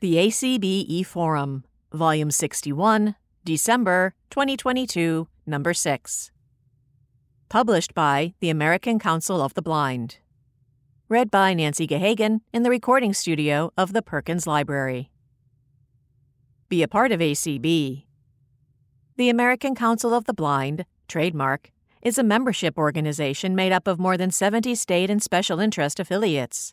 The ACB E-Forum, Volume 61, December 2022, Number 6. Published by the American Council of the Blind. Read by Nancy Gahagan in the recording studio of the Perkins Library. Be a part of ACB. The American Council of the Blind, trademark, is a membership organization made up of more than 70 state and special interest affiliates.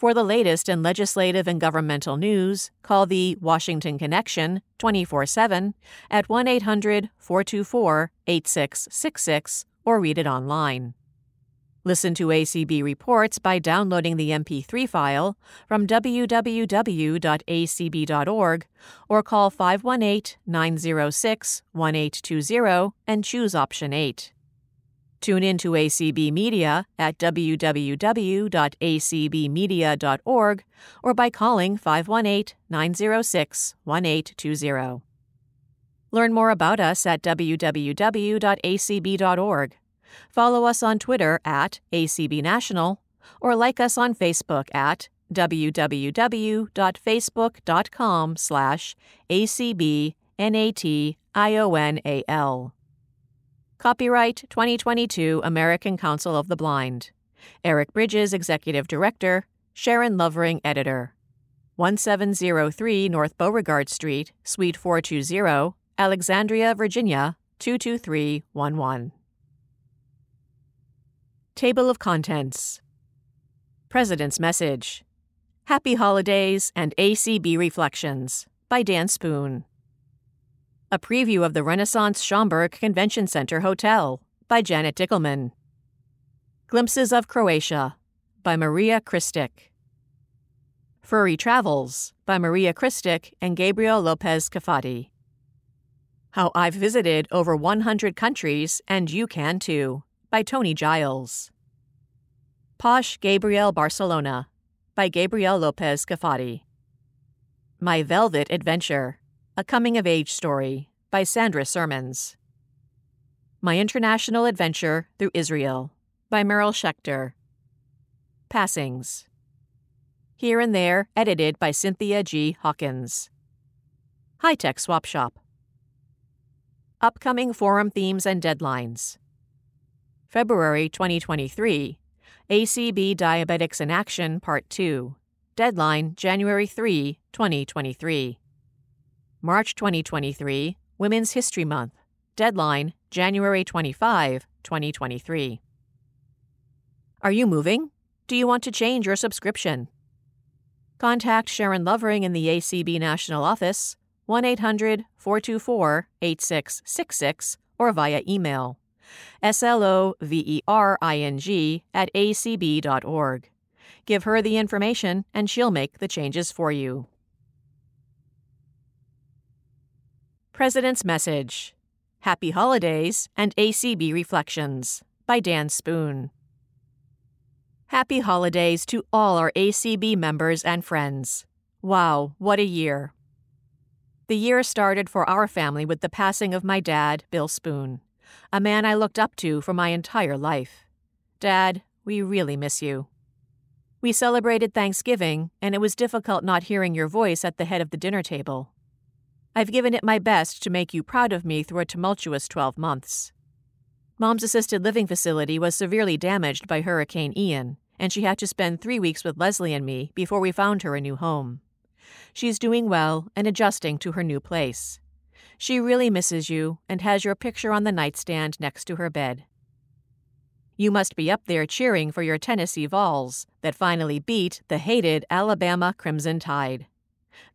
For the latest in legislative and governmental news, call the Washington Connection 24 7 at 1 800 424 8666 or read it online. Listen to ACB reports by downloading the MP3 file from www.acb.org or call 518 906 1820 and choose option 8. Tune in to ACB Media at www.acbmedia.org or by calling 518 906 1820. Learn more about us at www.acb.org. Follow us on Twitter at ACB National or like us on Facebook at www.facebook.com slash acbnational. Copyright 2022 American Council of the Blind. Eric Bridges, Executive Director. Sharon Lovering, Editor. 1703 North Beauregard Street, Suite 420, Alexandria, Virginia 22311. Table of Contents President's Message Happy Holidays and ACB Reflections by Dan Spoon. A preview of the Renaissance Schaumburg Convention Center Hotel by Janet Dickelman. Glimpses of Croatia by Maria Kristic. Furry Travels by Maria Kristic and Gabriel Lopez Cafati. How I've Visited Over 100 Countries and You Can Too by Tony Giles. Posh Gabriel Barcelona by Gabriel Lopez Cafati. My Velvet Adventure a Coming of Age Story by Sandra Sermons. My International Adventure Through Israel by Meryl Schechter. Passings. Here and There, edited by Cynthia G. Hawkins. High Tech Swap Shop. Upcoming forum themes and deadlines. February 2023. ACB Diabetics in Action Part 2. Deadline January 3, 2023. March 2023, Women's History Month. Deadline January 25, 2023. Are you moving? Do you want to change your subscription? Contact Sharon Lovering in the ACB National Office 1 800 424 8666 or via email slovering at acb.org. Give her the information and she'll make the changes for you. President's Message Happy Holidays and ACB Reflections by Dan Spoon. Happy holidays to all our ACB members and friends. Wow, what a year! The year started for our family with the passing of my dad, Bill Spoon, a man I looked up to for my entire life. Dad, we really miss you. We celebrated Thanksgiving, and it was difficult not hearing your voice at the head of the dinner table. I've given it my best to make you proud of me through a tumultuous 12 months. Mom's assisted living facility was severely damaged by Hurricane Ian, and she had to spend three weeks with Leslie and me before we found her a new home. She's doing well and adjusting to her new place. She really misses you and has your picture on the nightstand next to her bed. You must be up there cheering for your Tennessee Vols that finally beat the hated Alabama Crimson Tide.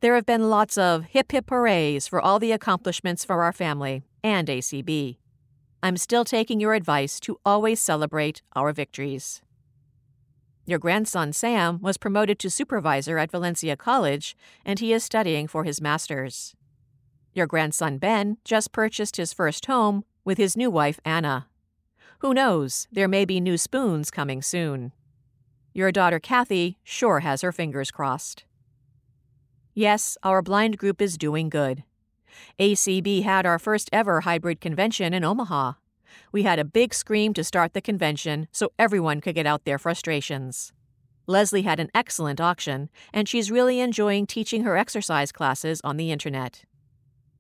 There have been lots of hip hip hoorays for all the accomplishments for our family and ACB. I'm still taking your advice to always celebrate our victories. Your grandson Sam was promoted to supervisor at Valencia College and he is studying for his master's. Your grandson Ben just purchased his first home with his new wife Anna. Who knows, there may be new spoons coming soon. Your daughter Kathy sure has her fingers crossed. Yes, our blind group is doing good. ACB had our first ever hybrid convention in Omaha. We had a big scream to start the convention so everyone could get out their frustrations. Leslie had an excellent auction, and she's really enjoying teaching her exercise classes on the internet.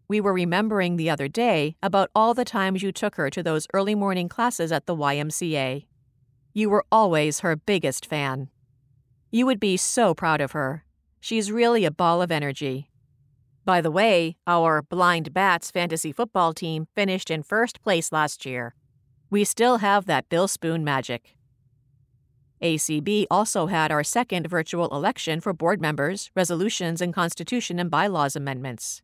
We were remembering the other day about all the times you took her to those early morning classes at the YMCA. You were always her biggest fan. You would be so proud of her. She's really a ball of energy. By the way, our Blind Bats fantasy football team finished in first place last year. We still have that Bill Spoon magic. ACB also had our second virtual election for board members, resolutions, and constitution and bylaws amendments.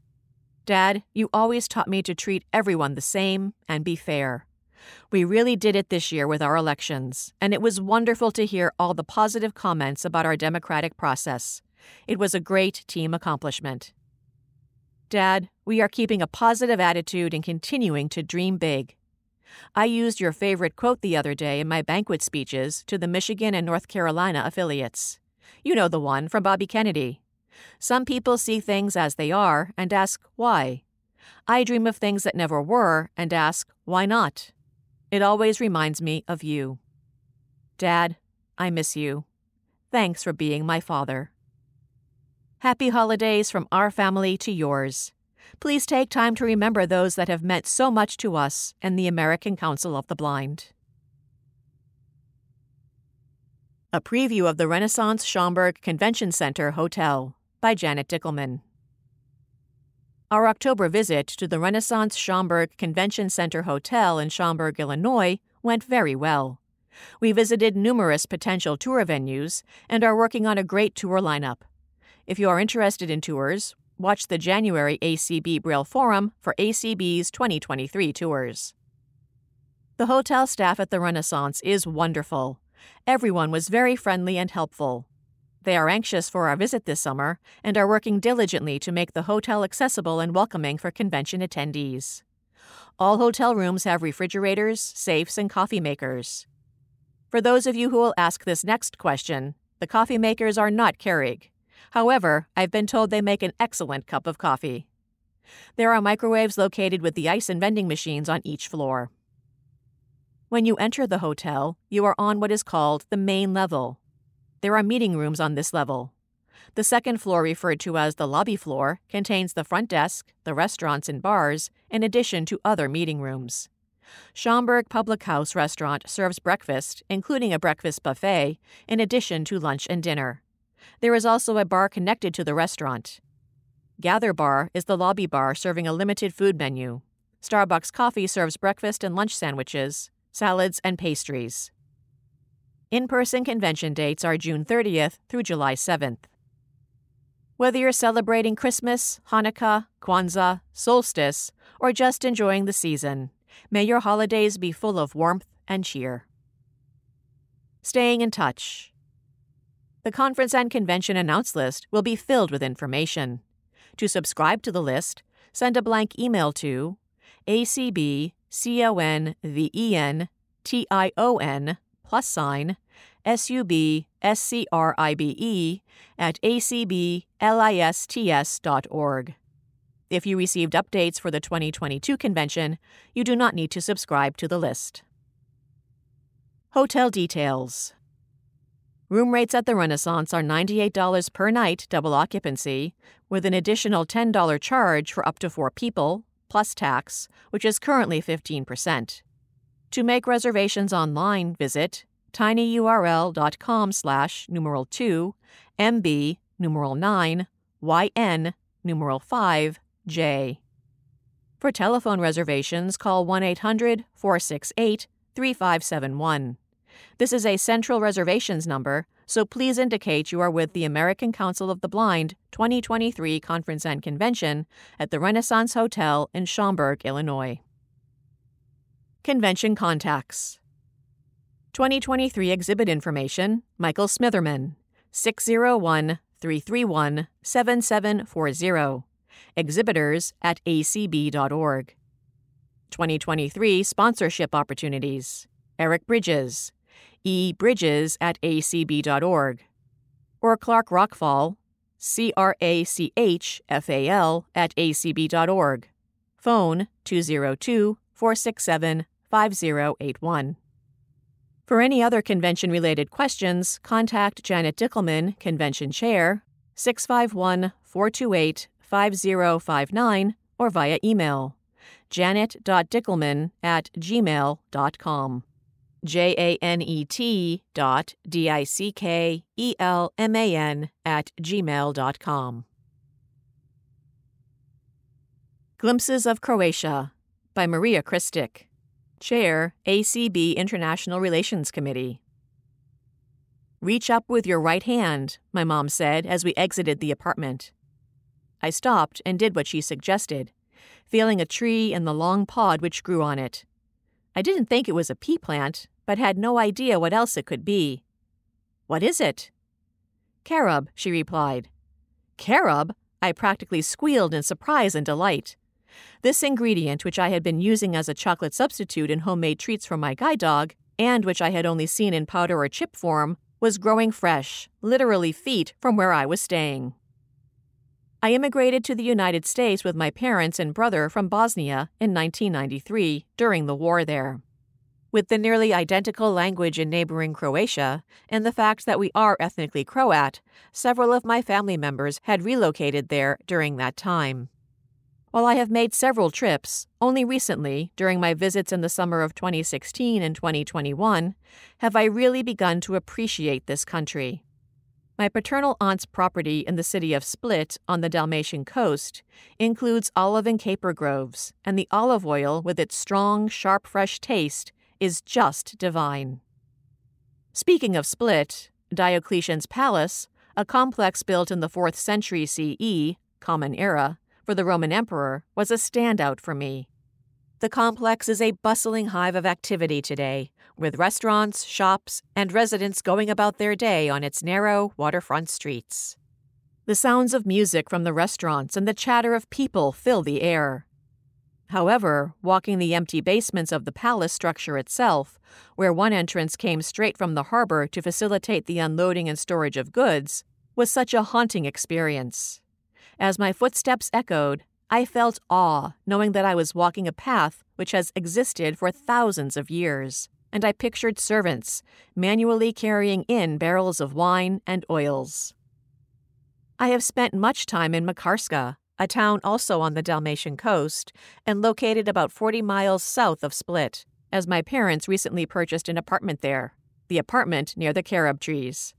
Dad, you always taught me to treat everyone the same and be fair. We really did it this year with our elections, and it was wonderful to hear all the positive comments about our democratic process. It was a great team accomplishment. Dad, we are keeping a positive attitude and continuing to dream big. I used your favorite quote the other day in my banquet speeches to the Michigan and North Carolina affiliates. You know the one from Bobby Kennedy. Some people see things as they are and ask why. I dream of things that never were and ask why not. It always reminds me of you. Dad, I miss you. Thanks for being my father. Happy holidays from our family to yours. Please take time to remember those that have meant so much to us and the American Council of the Blind. A preview of the Renaissance Schaumburg Convention Center Hotel by Janet Dickelman. Our October visit to the Renaissance Schaumburg Convention Center Hotel in Schaumburg, Illinois, went very well. We visited numerous potential tour venues and are working on a great tour lineup. If you are interested in tours, watch the January ACB Braille Forum for ACB's 2023 tours. The hotel staff at the Renaissance is wonderful. Everyone was very friendly and helpful. They are anxious for our visit this summer and are working diligently to make the hotel accessible and welcoming for convention attendees. All hotel rooms have refrigerators, safes, and coffee makers. For those of you who will ask this next question, the coffee makers are not Keurig. However, I've been told they make an excellent cup of coffee. There are microwaves located with the ice and vending machines on each floor. When you enter the hotel, you are on what is called the main level. There are meeting rooms on this level. The second floor, referred to as the lobby floor, contains the front desk, the restaurants and bars, in addition to other meeting rooms. Schaumburg Public House Restaurant serves breakfast, including a breakfast buffet, in addition to lunch and dinner. There is also a bar connected to the restaurant. Gather Bar is the lobby bar serving a limited food menu. Starbucks Coffee serves breakfast and lunch sandwiches, salads, and pastries. In person convention dates are June 30th through July 7th. Whether you're celebrating Christmas, Hanukkah, Kwanzaa, solstice, or just enjoying the season, may your holidays be full of warmth and cheer. Staying in touch. The conference and convention announce list will be filled with information. To subscribe to the list, send a blank email to acbconvention plus sign subscribe at acblists.org. If you received updates for the 2022 convention, you do not need to subscribe to the list. Hotel details Room rates at the Renaissance are $98 per night, double occupancy, with an additional $10 charge for up to four people, plus tax, which is currently 15%. To make reservations online, visit tinyurl.com slash numeral 2 mb numeral 9 yn numeral 5 j. For telephone reservations, call 1 800 468 3571. This is a central reservations number, so please indicate you are with the American Council of the Blind 2023 Conference and Convention at the Renaissance Hotel in Schaumburg, Illinois. Convention contacts 2023 exhibit information Michael Smitherman, 601 331 7740, exhibitors at acb.org. 2023 sponsorship opportunities Eric Bridges, ebridges at acb.org, or Clark Rachfal, C R A C H F A L at acb.org. Phone 202 467 5081. For any other convention related questions, contact Janet Dickelman, Convention Chair, 651 428 5059, or via email janet.dickelman at gmail.com. J A N E T dot D I C K E L M A N at gmail.com. Glimpses of Croatia by Maria Kristic, Chair, ACB International Relations Committee. Reach up with your right hand, my mom said as we exited the apartment. I stopped and did what she suggested, feeling a tree and the long pod which grew on it. I didn't think it was a pea plant, but had no idea what else it could be. What is it? Carob, she replied. Carob? I practically squealed in surprise and delight. This ingredient, which I had been using as a chocolate substitute in homemade treats for my guide dog, and which I had only seen in powder or chip form, was growing fresh, literally feet from where I was staying. I immigrated to the United States with my parents and brother from Bosnia in 1993 during the war there. With the nearly identical language in neighboring Croatia and the fact that we are ethnically Croat, several of my family members had relocated there during that time. While I have made several trips, only recently, during my visits in the summer of 2016 and 2021, have I really begun to appreciate this country. My paternal aunt's property in the city of Split on the Dalmatian coast includes olive and caper groves, and the olive oil, with its strong, sharp, fresh taste, is just divine. Speaking of Split, Diocletian's Palace, a complex built in the 4th century CE, Common Era, for the Roman Emperor, was a standout for me. The complex is a bustling hive of activity today, with restaurants, shops, and residents going about their day on its narrow waterfront streets. The sounds of music from the restaurants and the chatter of people fill the air. However, walking the empty basements of the palace structure itself, where one entrance came straight from the harbor to facilitate the unloading and storage of goods, was such a haunting experience. As my footsteps echoed, I felt awe knowing that I was walking a path which has existed for thousands of years, and I pictured servants manually carrying in barrels of wine and oils. I have spent much time in Makarska, a town also on the Dalmatian coast and located about 40 miles south of Split, as my parents recently purchased an apartment there, the apartment near the carob trees.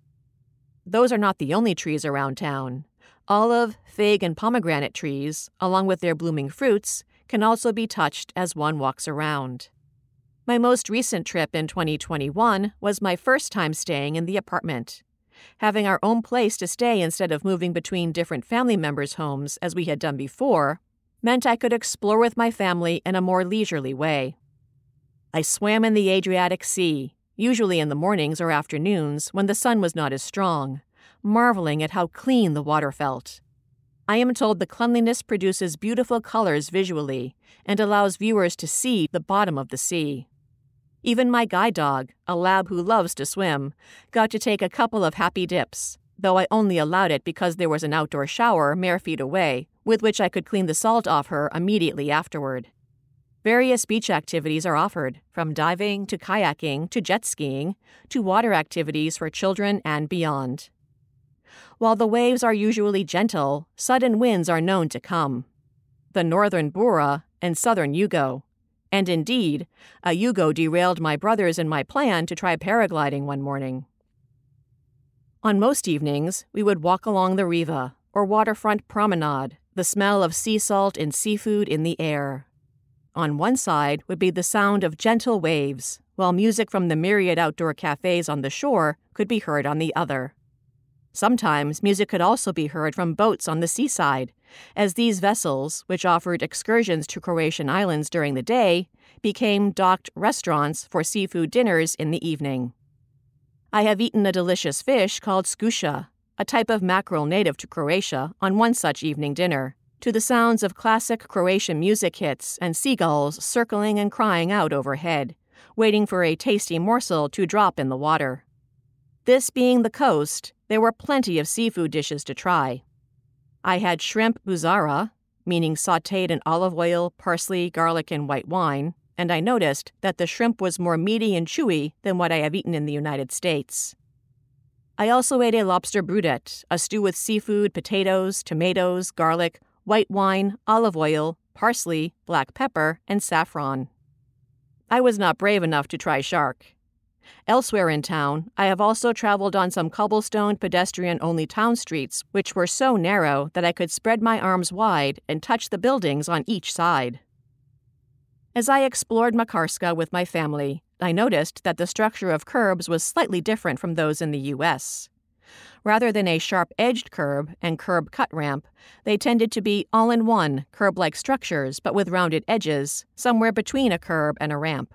Those are not the only trees around town. Olive, fig, and pomegranate trees, along with their blooming fruits, can also be touched as one walks around. My most recent trip in 2021 was my first time staying in the apartment. Having our own place to stay instead of moving between different family members' homes as we had done before meant I could explore with my family in a more leisurely way. I swam in the Adriatic Sea, usually in the mornings or afternoons when the sun was not as strong marveling at how clean the water felt. I am told the cleanliness produces beautiful colors visually and allows viewers to see the bottom of the sea. Even my guide dog, a lab who loves to swim, got to take a couple of happy dips, though I only allowed it because there was an outdoor shower mere feet away, with which I could clean the salt off her immediately afterward. Various beach activities are offered, from diving to kayaking to jet skiing to water activities for children and beyond. While the waves are usually gentle, sudden winds are known to come. The northern Bura and southern Jugo. And indeed, a Jugo derailed my brothers and my plan to try paragliding one morning. On most evenings, we would walk along the Riva, or waterfront promenade, the smell of sea salt and seafood in the air. On one side would be the sound of gentle waves, while music from the myriad outdoor cafes on the shore could be heard on the other. Sometimes music could also be heard from boats on the seaside, as these vessels, which offered excursions to Croatian islands during the day, became docked restaurants for seafood dinners in the evening. I have eaten a delicious fish called skuša, a type of mackerel native to Croatia, on one such evening dinner, to the sounds of classic Croatian music hits and seagulls circling and crying out overhead, waiting for a tasty morsel to drop in the water. This being the coast, there were plenty of seafood dishes to try. I had shrimp buzara, meaning sauteed in olive oil, parsley, garlic, and white wine, and I noticed that the shrimp was more meaty and chewy than what I have eaten in the United States. I also ate a lobster brudet, a stew with seafood, potatoes, tomatoes, garlic, white wine, olive oil, parsley, black pepper, and saffron. I was not brave enough to try shark. Elsewhere in town, I have also traveled on some cobblestone pedestrian only town streets, which were so narrow that I could spread my arms wide and touch the buildings on each side. As I explored Makarska with my family, I noticed that the structure of curbs was slightly different from those in the U.S. Rather than a sharp edged curb and curb cut ramp, they tended to be all in one, curb like structures but with rounded edges, somewhere between a curb and a ramp.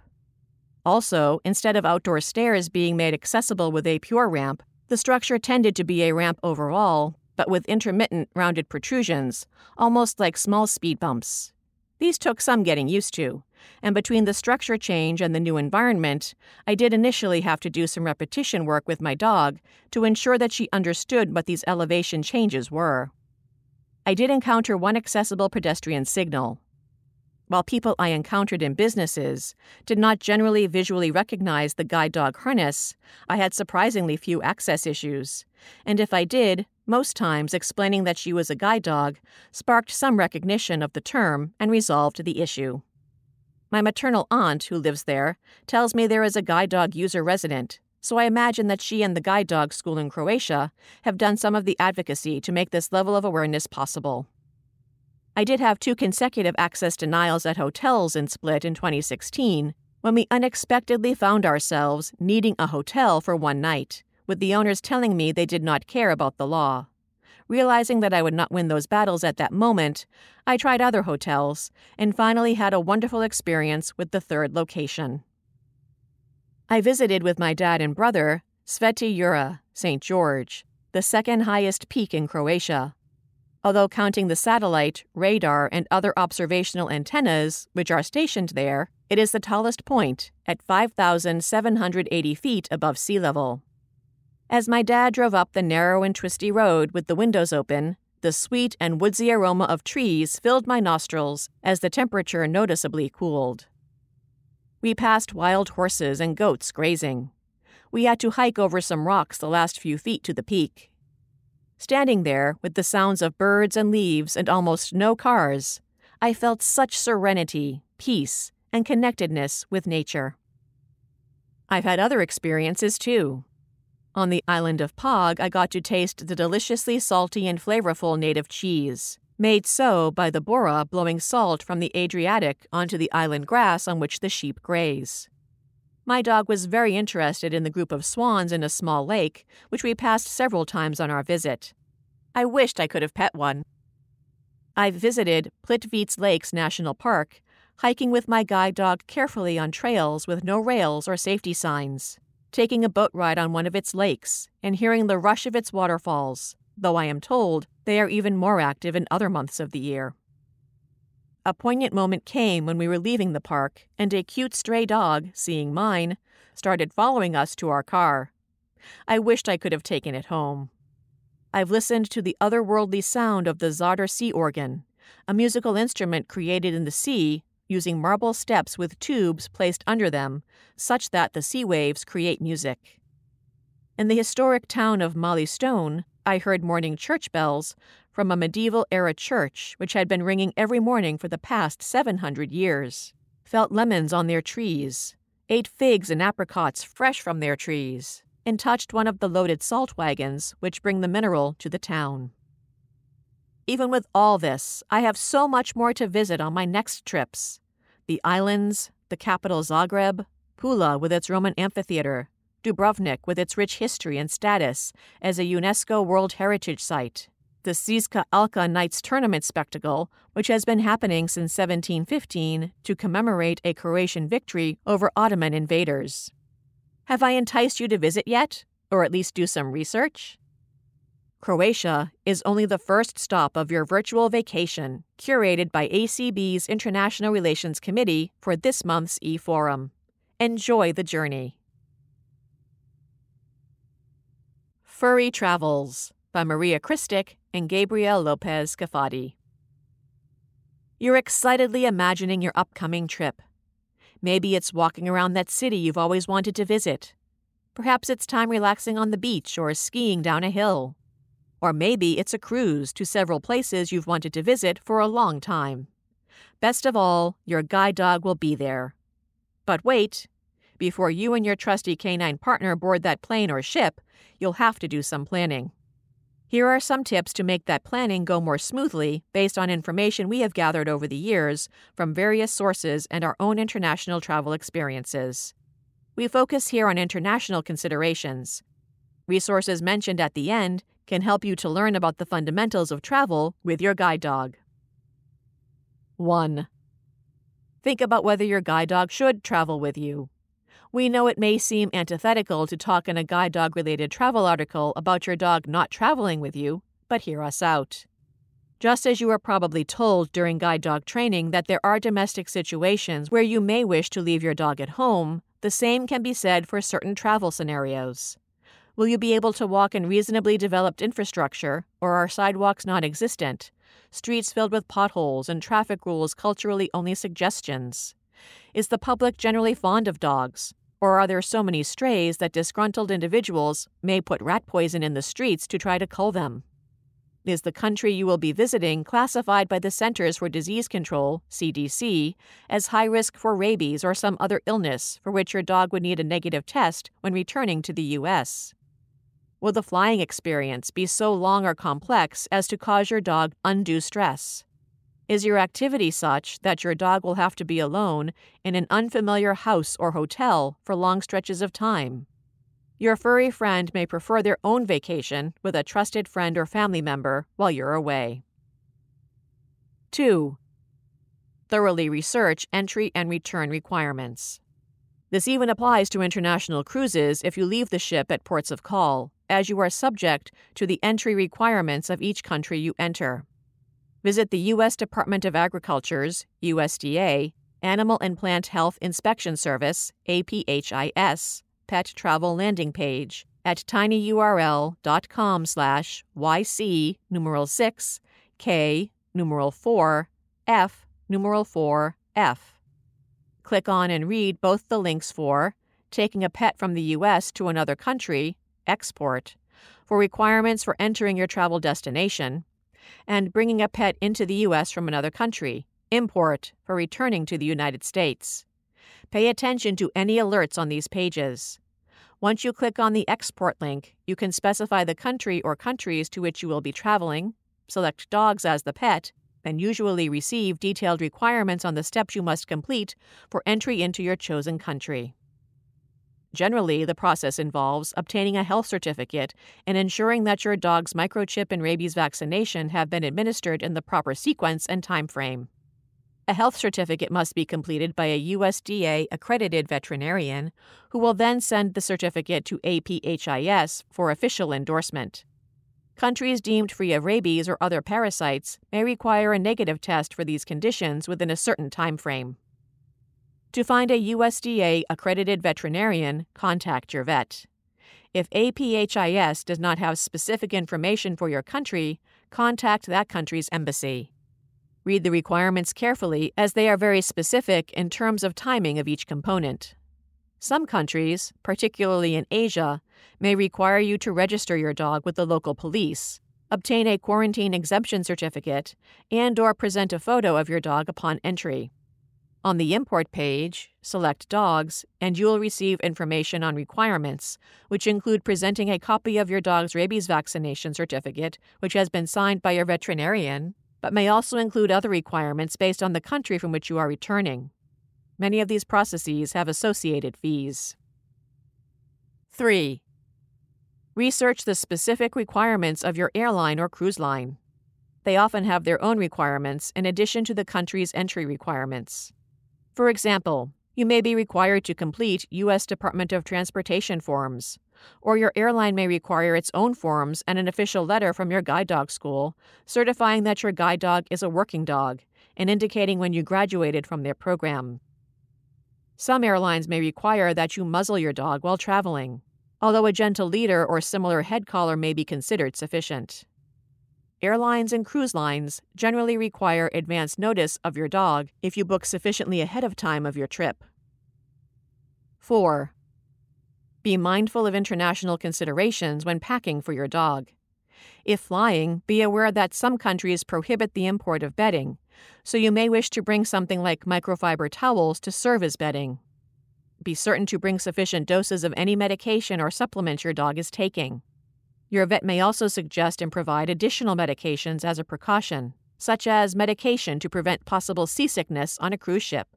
Also, instead of outdoor stairs being made accessible with a pure ramp, the structure tended to be a ramp overall, but with intermittent rounded protrusions, almost like small speed bumps. These took some getting used to, and between the structure change and the new environment, I did initially have to do some repetition work with my dog to ensure that she understood what these elevation changes were. I did encounter one accessible pedestrian signal. While people I encountered in businesses did not generally visually recognize the guide dog harness, I had surprisingly few access issues, and if I did, most times explaining that she was a guide dog sparked some recognition of the term and resolved the issue. My maternal aunt, who lives there, tells me there is a guide dog user resident, so I imagine that she and the guide dog school in Croatia have done some of the advocacy to make this level of awareness possible. I did have two consecutive access denials at hotels in Split in 2016 when we unexpectedly found ourselves needing a hotel for one night, with the owners telling me they did not care about the law. Realizing that I would not win those battles at that moment, I tried other hotels and finally had a wonderful experience with the third location. I visited with my dad and brother Sveti Jura, St. George, the second highest peak in Croatia. Although counting the satellite, radar, and other observational antennas, which are stationed there, it is the tallest point, at 5,780 feet above sea level. As my dad drove up the narrow and twisty road with the windows open, the sweet and woodsy aroma of trees filled my nostrils as the temperature noticeably cooled. We passed wild horses and goats grazing. We had to hike over some rocks the last few feet to the peak. Standing there, with the sounds of birds and leaves and almost no cars, I felt such serenity, peace, and connectedness with nature. I've had other experiences too. On the island of Pag, I got to taste the deliciously salty and flavorful native cheese, made so by the bora blowing salt from the Adriatic onto the island grass on which the sheep graze. My dog was very interested in the group of swans in a small lake, which we passed several times on our visit. I wished I could have pet one. I visited Plitvice Lakes National Park, hiking with my guide dog carefully on trails with no rails or safety signs taking a boat ride on one of its lakes, and hearing the rush of its waterfalls, though I am told they are even more active in other months of the year. A poignant moment came when we were leaving the park, and a cute stray dog, seeing mine, started following us to our car. I wished I could have taken it home. I've listened to the otherworldly sound of the Zadar sea organ, a musical instrument created in the sea using marble steps with tubes placed under them, such that the sea waves create music. In the historic town of Mali Ston, I heard morning church bells from a medieval era church which had been ringing every morning for the past 700 years, felt lemons on their trees, ate figs and apricots fresh from their trees, and touched one of the loaded salt wagons which bring the mineral to the town. Even with all this, I have so much more to visit on my next trips the islands, the capital Zagreb, Pula with its Roman amphitheater, Dubrovnik with its rich history and status as a UNESCO World Heritage Site, the Sinjska Alka Knights Tournament spectacle, which has been happening since 1715 to commemorate a Croatian victory over Ottoman invaders. Have I enticed you to visit yet, or at least do some research? Croatia is only the first stop of your virtual vacation, curated by ACB's International Relations Committee for this month's e-forum. Enjoy the journey. Furry Travels by Maria Kristic and Gabriel Lopez Cafati. You're excitedly imagining your upcoming trip. Maybe it's walking around that city you've always wanted to visit. Perhaps it's time relaxing on the beach or skiing down a hill. Or maybe it's a cruise to several places you've wanted to visit for a long time. Best of all, your guide dog will be there. But wait, before you and your trusty canine partner board that plane or ship, you'll have to do some planning. Here are some tips to make that planning go more smoothly based on information we have gathered over the years from various sources and our own international travel experiences. We focus here on international considerations. Resources mentioned at the end can help you to learn about the fundamentals of travel with your guide dog. 1. Think about whether your guide dog should travel with you. We know it may seem antithetical to talk in a guide dog related travel article about your dog not traveling with you, but hear us out. Just as you are probably told during guide dog training that there are domestic situations where you may wish to leave your dog at home, the same can be said for certain travel scenarios. Will you be able to walk in reasonably developed infrastructure, or are sidewalks non existent? Streets filled with potholes and traffic rules culturally only suggestions? Is the public generally fond of dogs? Or are there so many strays that disgruntled individuals may put rat poison in the streets to try to cull them? Is the country you will be visiting classified by the Centers for Disease Control, CDC, as high risk for rabies or some other illness for which your dog would need a negative test when returning to the U.S.? Will the flying experience be so long or complex as to cause your dog undue stress? Is your activity such that your dog will have to be alone in an unfamiliar house or hotel for long stretches of time? Your furry friend may prefer their own vacation with a trusted friend or family member while you're away. 2. Thoroughly research entry and return requirements. This even applies to international cruises if you leave the ship at ports of call, as you are subject to the entry requirements of each country you enter. Visit the U.S. Department of Agriculture's USDA Animal and Plant Health Inspection Service APHIS pet travel landing page at tinyurl.com slash yc numeral 6 k numeral 4 f numeral 4 f. Click on and read both the links for taking a pet from the U.S. to another country, export, for requirements for entering your travel destination, and bringing a pet into the U.S. from another country, import, for returning to the United States. Pay attention to any alerts on these pages. Once you click on the export link, you can specify the country or countries to which you will be traveling, select dogs as the pet, and usually receive detailed requirements on the steps you must complete for entry into your chosen country. Generally, the process involves obtaining a health certificate and ensuring that your dog's microchip and rabies vaccination have been administered in the proper sequence and time frame. A health certificate must be completed by a USDA accredited veterinarian, who will then send the certificate to APHIS for official endorsement. Countries deemed free of rabies or other parasites may require a negative test for these conditions within a certain time frame. To find a USDA accredited veterinarian, contact your vet. If APHIS does not have specific information for your country, contact that country's embassy. Read the requirements carefully as they are very specific in terms of timing of each component. Some countries, particularly in Asia, may require you to register your dog with the local police, obtain a quarantine exemption certificate, and or present a photo of your dog upon entry. On the import page, select Dogs, and you will receive information on requirements, which include presenting a copy of your dog's rabies vaccination certificate, which has been signed by your veterinarian, but may also include other requirements based on the country from which you are returning. Many of these processes have associated fees. 3. Research the specific requirements of your airline or cruise line. They often have their own requirements in addition to the country's entry requirements. For example, you may be required to complete U.S. Department of Transportation forms, or your airline may require its own forms and an official letter from your guide dog school certifying that your guide dog is a working dog and indicating when you graduated from their program. Some airlines may require that you muzzle your dog while traveling, although a gentle leader or similar head collar may be considered sufficient. Airlines and cruise lines generally require advance notice of your dog if you book sufficiently ahead of time of your trip. 4. Be mindful of international considerations when packing for your dog. If flying, be aware that some countries prohibit the import of bedding, so you may wish to bring something like microfiber towels to serve as bedding. Be certain to bring sufficient doses of any medication or supplement your dog is taking. Your vet may also suggest and provide additional medications as a precaution, such as medication to prevent possible seasickness on a cruise ship.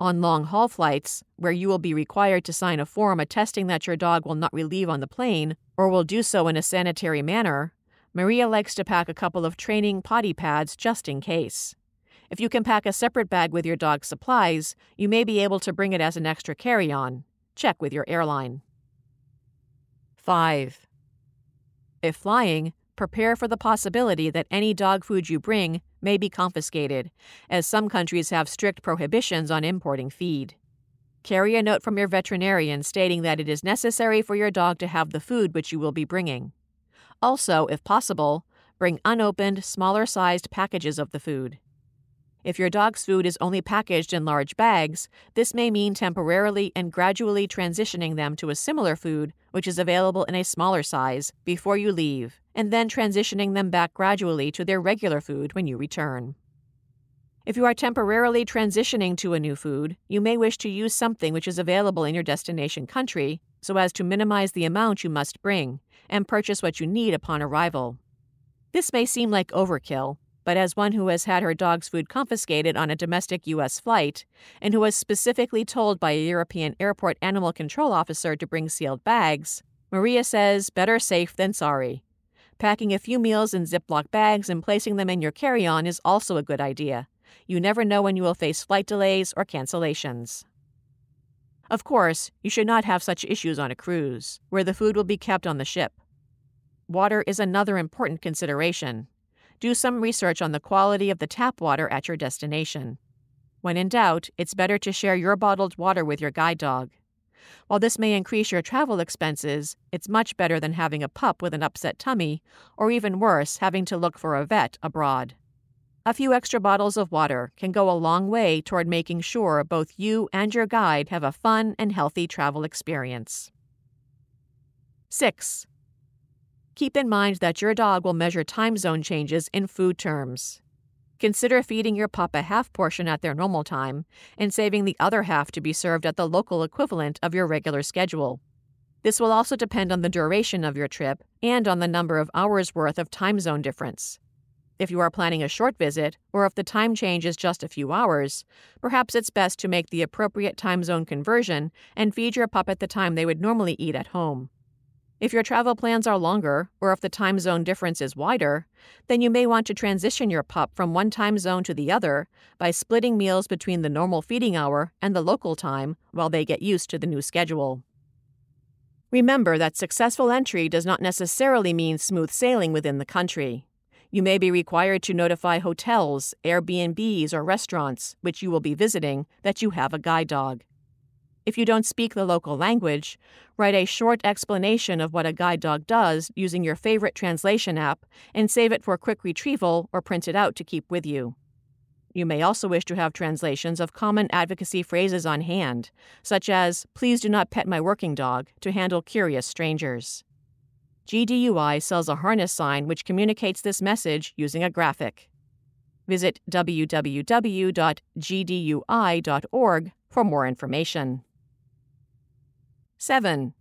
On long haul flights, where you will be required to sign a form attesting that your dog will not relieve on the plane or will do so in a sanitary manner, Maria likes to pack a couple of training potty pads just in case. If you can pack a separate bag with your dog's supplies, you may be able to bring it as an extra carry on. Check with your airline. 5. If flying, prepare for the possibility that any dog food you bring may be confiscated, as some countries have strict prohibitions on importing feed. Carry a note from your veterinarian stating that it is necessary for your dog to have the food which you will be bringing. Also, if possible, bring unopened, smaller sized packages of the food. If your dog's food is only packaged in large bags, this may mean temporarily and gradually transitioning them to a similar food, which is available in a smaller size, before you leave, and then transitioning them back gradually to their regular food when you return. If you are temporarily transitioning to a new food, you may wish to use something which is available in your destination country so as to minimize the amount you must bring and purchase what you need upon arrival. This may seem like overkill, but as one who has had her dog's food confiscated on a domestic U.S. flight, and who was specifically told by a European airport animal control officer to bring sealed bags, Maria says better safe than sorry. Packing a few meals in Ziploc bags and placing them in your carry on is also a good idea. You never know when you will face flight delays or cancellations. Of course, you should not have such issues on a cruise, where the food will be kept on the ship. Water is another important consideration, do some research on the quality of the tap water at your destination. When in doubt, it's better to share your bottled water with your guide dog. While this may increase your travel expenses, it's much better than having a pup with an upset tummy, or even worse, having to look for a vet abroad. A few extra bottles of water can go a long way toward making sure both you and your guide have a fun and healthy travel experience. 6. Keep in mind that your dog will measure time zone changes in food terms. Consider feeding your pup a half portion at their normal time and saving the other half to be served at the local equivalent of your regular schedule. This will also depend on the duration of your trip and on the number of hours worth of time zone difference. If you are planning a short visit, or if the time change is just a few hours, perhaps it's best to make the appropriate time zone conversion and feed your pup at the time they would normally eat at home. If your travel plans are longer, or if the time zone difference is wider, then you may want to transition your pup from one time zone to the other by splitting meals between the normal feeding hour and the local time while they get used to the new schedule. Remember that successful entry does not necessarily mean smooth sailing within the country. You may be required to notify hotels, Airbnbs, or restaurants, which you will be visiting, that you have a guide dog. If you don't speak the local language, write a short explanation of what a guide dog does using your favorite translation app and save it for quick retrieval or print it out to keep with you. You may also wish to have translations of common advocacy phrases on hand, such as, Please do not pet my working dog, to handle curious strangers. GDUI sells a harness sign which communicates this message using a graphic. Visit www.gdui.org for more information. 7.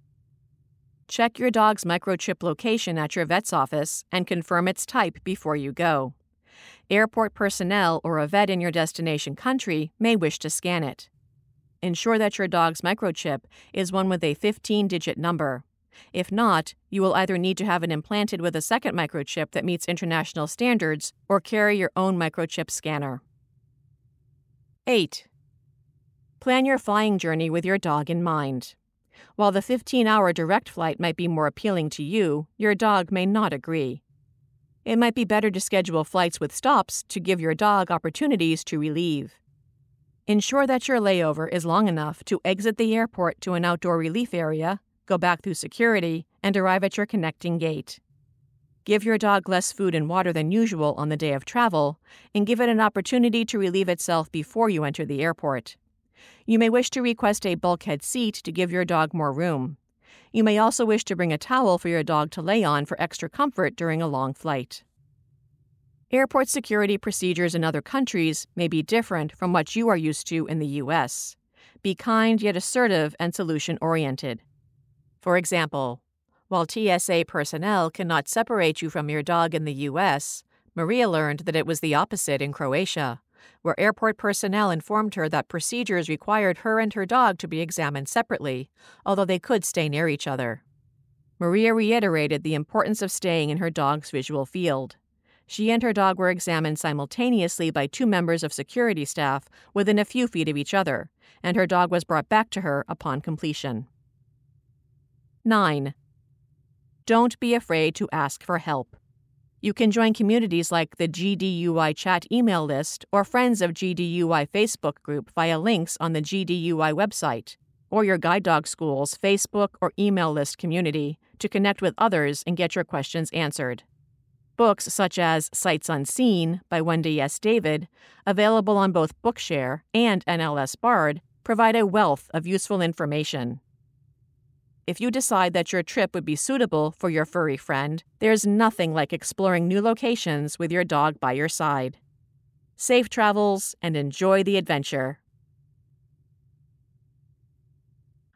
Check your dog's microchip location at your vet's office and confirm its type before you go. Airport personnel or a vet in your destination country may wish to scan it. ensure that your dog's microchip is one with a 15 digit number. If not, you will either need to have it implanted with a second microchip that meets international standards or carry your own microchip scanner. 8. Plan your flying journey with your dog in mind. While the 15 hour direct flight might be more appealing to you, your dog may not agree. It might be better to schedule flights with stops to give your dog opportunities to relieve. Ensure that your layover is long enough to exit the airport to an outdoor relief area, go back through security, and arrive at your connecting gate. Give your dog less food and water than usual on the day of travel, and give it an opportunity to relieve itself before you enter the airport. You may wish to request a bulkhead seat to give your dog more room. You may also wish to bring a towel for your dog to lay on for extra comfort during a long flight. Airport security procedures in other countries may be different from what you are used to in the U.S. Be kind yet assertive and solution oriented. For example, while TSA personnel cannot separate you from your dog in the U.S., Maria learned that it was the opposite in Croatia where airport personnel informed her that procedures required her and her dog to be examined separately, although they could stay near each other. Maria reiterated the importance of staying in her dog's visual field. She and her dog were examined simultaneously by two members of security staff within a few feet of each other, and her dog was brought back to her upon completion. 9. Don't be afraid to ask for help. You can join communities like the GDUI chat email list or Friends of GDUI Facebook group via links on the GDUI website, or your guide dog school's Facebook or email list community to connect with others and get your questions answered. Books such as Sights Unseen by Wendy S. David, available on both Bookshare and NLS Bard, provide a wealth of useful information. If you decide that your trip would be suitable for your furry friend, there's nothing like exploring new locations with your dog by your side. Safe travels and enjoy the adventure.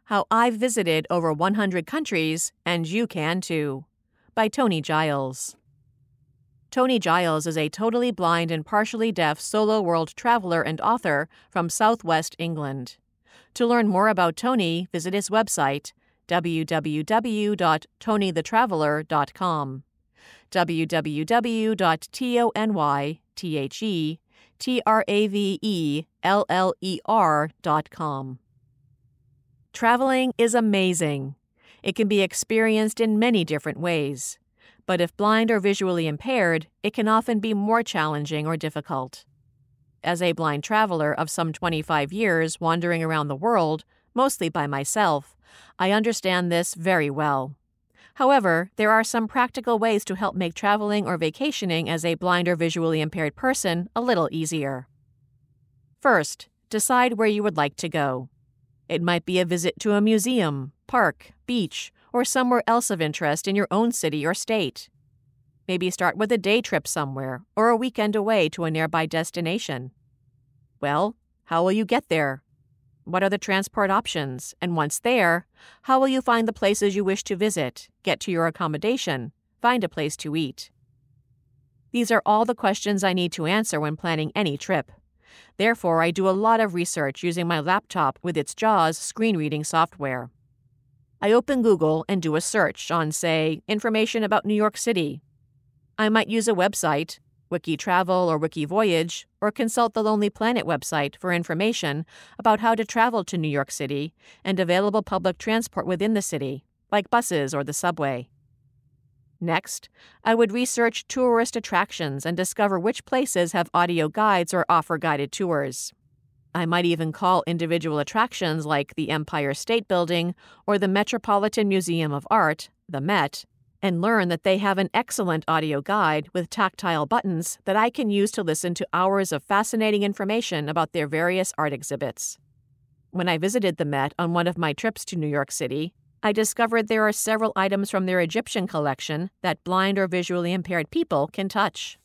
How I've Visited Over 100 Countries and You Can Too by Tony Giles. Tony Giles is a totally blind and partially deaf solo world traveler and author from southwest England. To learn more about Tony, visit his website www.tonythetraveler.com, www.tonythetraveler.com. Traveling is amazing. It can be experienced in many different ways. But if blind or visually impaired, it can often be more challenging or difficult. As a blind traveler of some 25 years wandering around the world, mostly by myself, I understand this very well. However, there are some practical ways to help make traveling or vacationing as a blind or visually impaired person a little easier. First, decide where you would like to go. It might be a visit to a museum, park, beach, or somewhere else of interest in your own city or state. Maybe start with a day trip somewhere or a weekend away to a nearby destination. Well, how will you get there? What are the transport options? And once there, how will you find the places you wish to visit, get to your accommodation, find a place to eat? These are all the questions I need to answer when planning any trip. Therefore, I do a lot of research using my laptop with its JAWS screen reading software. I open Google and do a search on, say, information about New York City. I might use a website, Wiki Travel or Wiki Voyage, or consult the Lonely Planet website for information about how to travel to New York City and available public transport within the city, like buses or the subway. Next, I would research tourist attractions and discover which places have audio guides or offer guided tours. I might even call individual attractions like the Empire State Building or the Metropolitan Museum of Art, the Met, and learn that they have an excellent audio guide with tactile buttons that I can use to listen to hours of fascinating information about their various art exhibits. When I visited the Met on one of my trips to New York City, I discovered there are several items from their Egyptian collection that blind or visually impaired people can touch.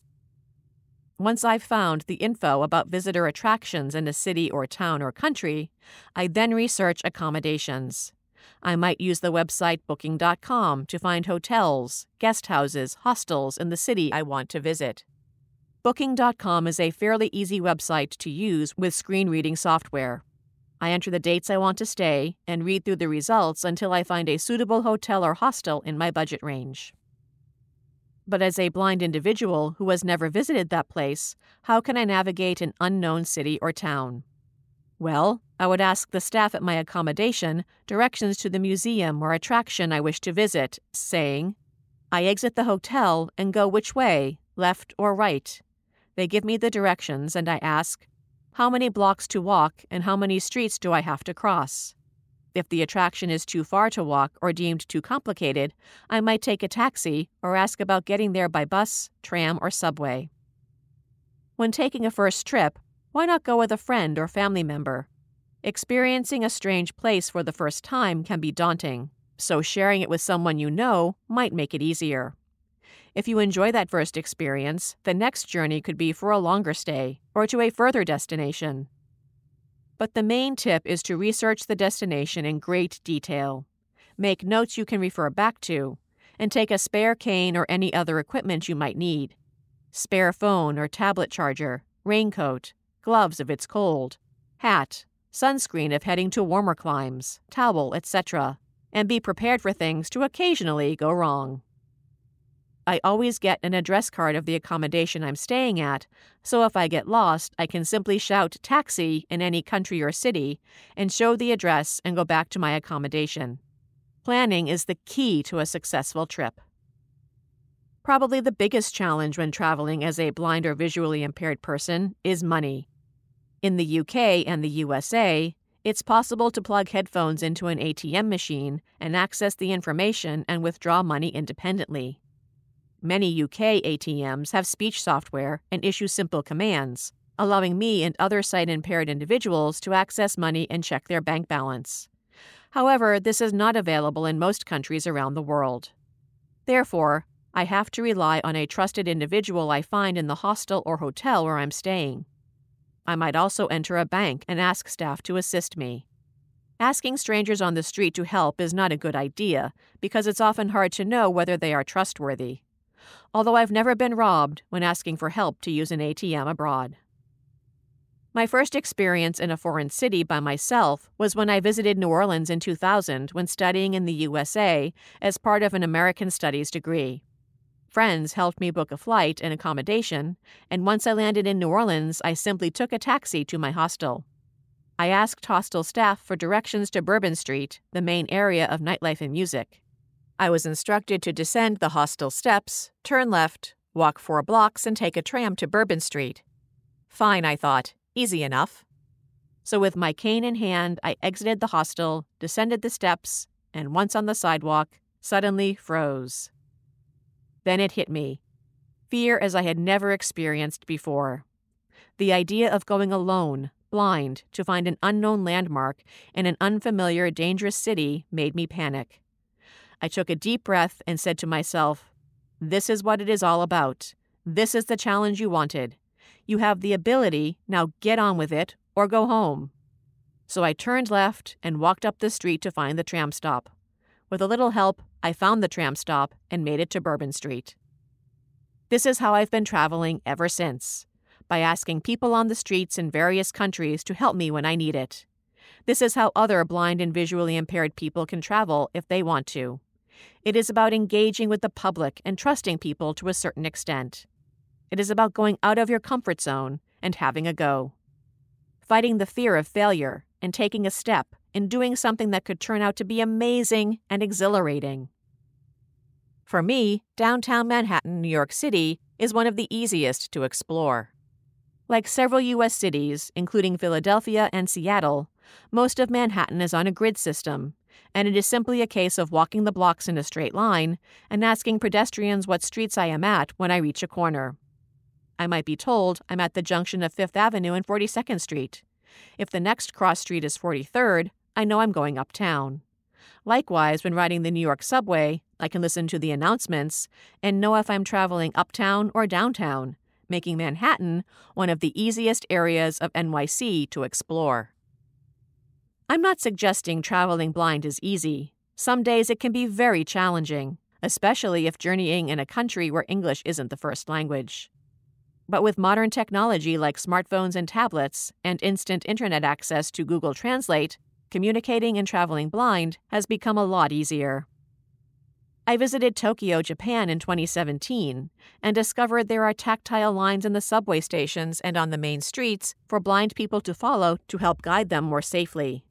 Once I've found the info about visitor attractions in a city or town or country, I then research accommodations. I might use the website Booking.com to find hotels, guest houses, hostels in the city I want to visit. Booking.com is a fairly easy website to use with screen reading software. I enter the dates I want to stay and read through the results until I find a suitable hotel or hostel in my budget range. But as a blind individual who has never visited that place, how can I navigate an unknown city or town? Well, I would ask the staff at my accommodation directions to the museum or attraction I wish to visit, saying, I exit the hotel and go which way, left or right. They give me the directions and I ask, How many blocks to walk and how many streets do I have to cross? If the attraction is too far to walk or deemed too complicated, I might take a taxi or ask about getting there by bus, tram, or subway. When taking a first trip, why not go with a friend or family member? Experiencing a strange place for the first time can be daunting, so sharing it with someone you know might make it easier. If you enjoy that first experience, the next journey could be for a longer stay or to a further destination but the main tip is to research the destination in great detail. Make notes you can refer back to, and take a spare cane or any other equipment you might need. Spare phone or tablet charger, raincoat, gloves if it's cold, hat, sunscreen if heading to warmer climes, towel, etc., and be prepared for things to occasionally go wrong. I always get an address card of the accommodation I'm staying at, so if I get lost, I can simply shout taxi in any country or city and show the address and go back to my accommodation. Planning is the key to a successful trip. Probably the biggest challenge when traveling as a blind or visually impaired person is money. In the UK and the USA, it's possible to plug headphones into an ATM machine and access the information and withdraw money independently. Many UK ATMs have speech software and issue simple commands, allowing me and other sight impaired individuals to access money and check their bank balance. However, this is not available in most countries around the world. Therefore, I have to rely on a trusted individual I find in the hostel or hotel where I'm staying. I might also enter a bank and ask staff to assist me. Asking strangers on the street to help is not a good idea because it's often hard to know whether they are trustworthy although I've never been robbed when asking for help to use an ATM abroad. My first experience in a foreign city by myself was when I visited New Orleans in 2000 when studying in the USA as part of an American Studies degree. Friends helped me book a flight and accommodation, and once I landed in New Orleans, I simply took a taxi to my hostel. I asked hostel staff for directions to Bourbon Street, the main area of nightlife and music. I was instructed to descend the hostel steps, turn left, walk four blocks, and take a tram to Bourbon Street. Fine, I thought. Easy enough. So, with my cane in hand, I exited the hostel, descended the steps, and once on the sidewalk, suddenly froze. Then it hit me fear as I had never experienced before. The idea of going alone, blind, to find an unknown landmark in an unfamiliar, dangerous city made me panic. I took a deep breath and said to myself, This is what it is all about. This is the challenge you wanted. You have the ability, now get on with it or go home. So I turned left and walked up the street to find the tram stop. With a little help, I found the tram stop and made it to Bourbon Street. This is how I've been traveling ever since by asking people on the streets in various countries to help me when I need it. This is how other blind and visually impaired people can travel if they want to. It is about engaging with the public and trusting people to a certain extent. It is about going out of your comfort zone and having a go. Fighting the fear of failure and taking a step in doing something that could turn out to be amazing and exhilarating. For me, downtown Manhattan, New York City, is one of the easiest to explore. Like several U.S. cities, including Philadelphia and Seattle, most of Manhattan is on a grid system, and it is simply a case of walking the blocks in a straight line and asking pedestrians what streets I am at when I reach a corner. I might be told I'm at the junction of Fifth Avenue and 42nd Street. If the next cross street is 43rd, I know I'm going uptown. Likewise, when riding the New York subway, I can listen to the announcements and know if I'm traveling uptown or downtown, making Manhattan one of the easiest areas of NYC to explore. I'm not suggesting traveling blind is easy. Some days it can be very challenging, especially if journeying in a country where English isn't the first language. but with modern technology like smartphones and tablets and instant internet access to Google Translate, communicating and traveling blind has become a lot easier. I visited Tokyo, Japan in 2017 and discovered there are tactile lines in the subway stations and on the main streets for blind people to follow to help guide them more safely.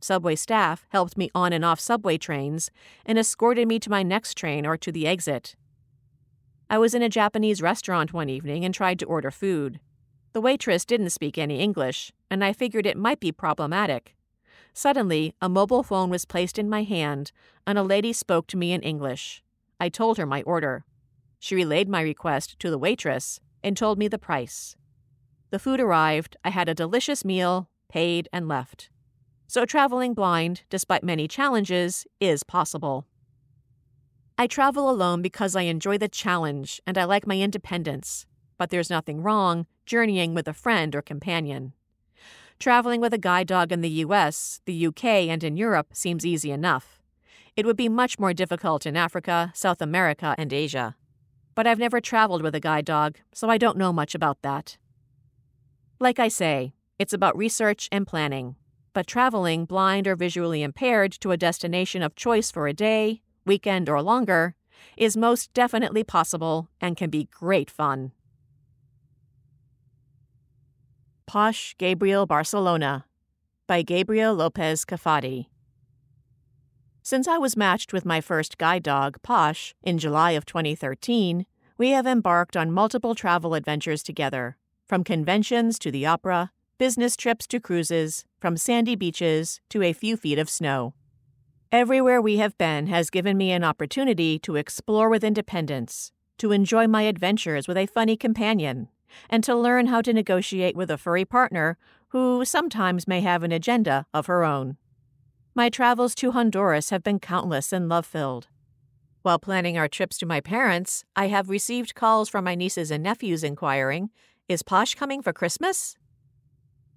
Subway staff helped me on and off subway trains and escorted me to my next train or to the exit. I was in a Japanese restaurant one evening and tried to order food. The waitress didn't speak any English, and I figured it might be problematic. Suddenly, a mobile phone was placed in my hand, and a lady spoke to me in English. I told her my order. She relayed my request to the waitress and told me the price. The food arrived, I had a delicious meal, paid, and left. So, traveling blind, despite many challenges, is possible. I travel alone because I enjoy the challenge and I like my independence, but there's nothing wrong journeying with a friend or companion. Traveling with a guide dog in the US, the UK, and in Europe seems easy enough. It would be much more difficult in Africa, South America, and Asia. But I've never traveled with a guide dog, so I don't know much about that. Like I say, it's about research and planning. But traveling blind or visually impaired to a destination of choice for a day, weekend, or longer is most definitely possible and can be great fun. Posh Gabriel Barcelona by Gabriel Lopez Cafati. Since I was matched with my first guide dog, Posh, in July of 2013, we have embarked on multiple travel adventures together, from conventions to the opera, business trips to cruises, from sandy beaches to a few feet of snow. Everywhere we have been has given me an opportunity to explore with independence, to enjoy my adventures with a funny companion, and to learn how to negotiate with a furry partner who sometimes may have an agenda of her own. My travels to Honduras have been countless and love filled. While planning our trips to my parents, I have received calls from my nieces and nephews inquiring, Is Posh coming for Christmas?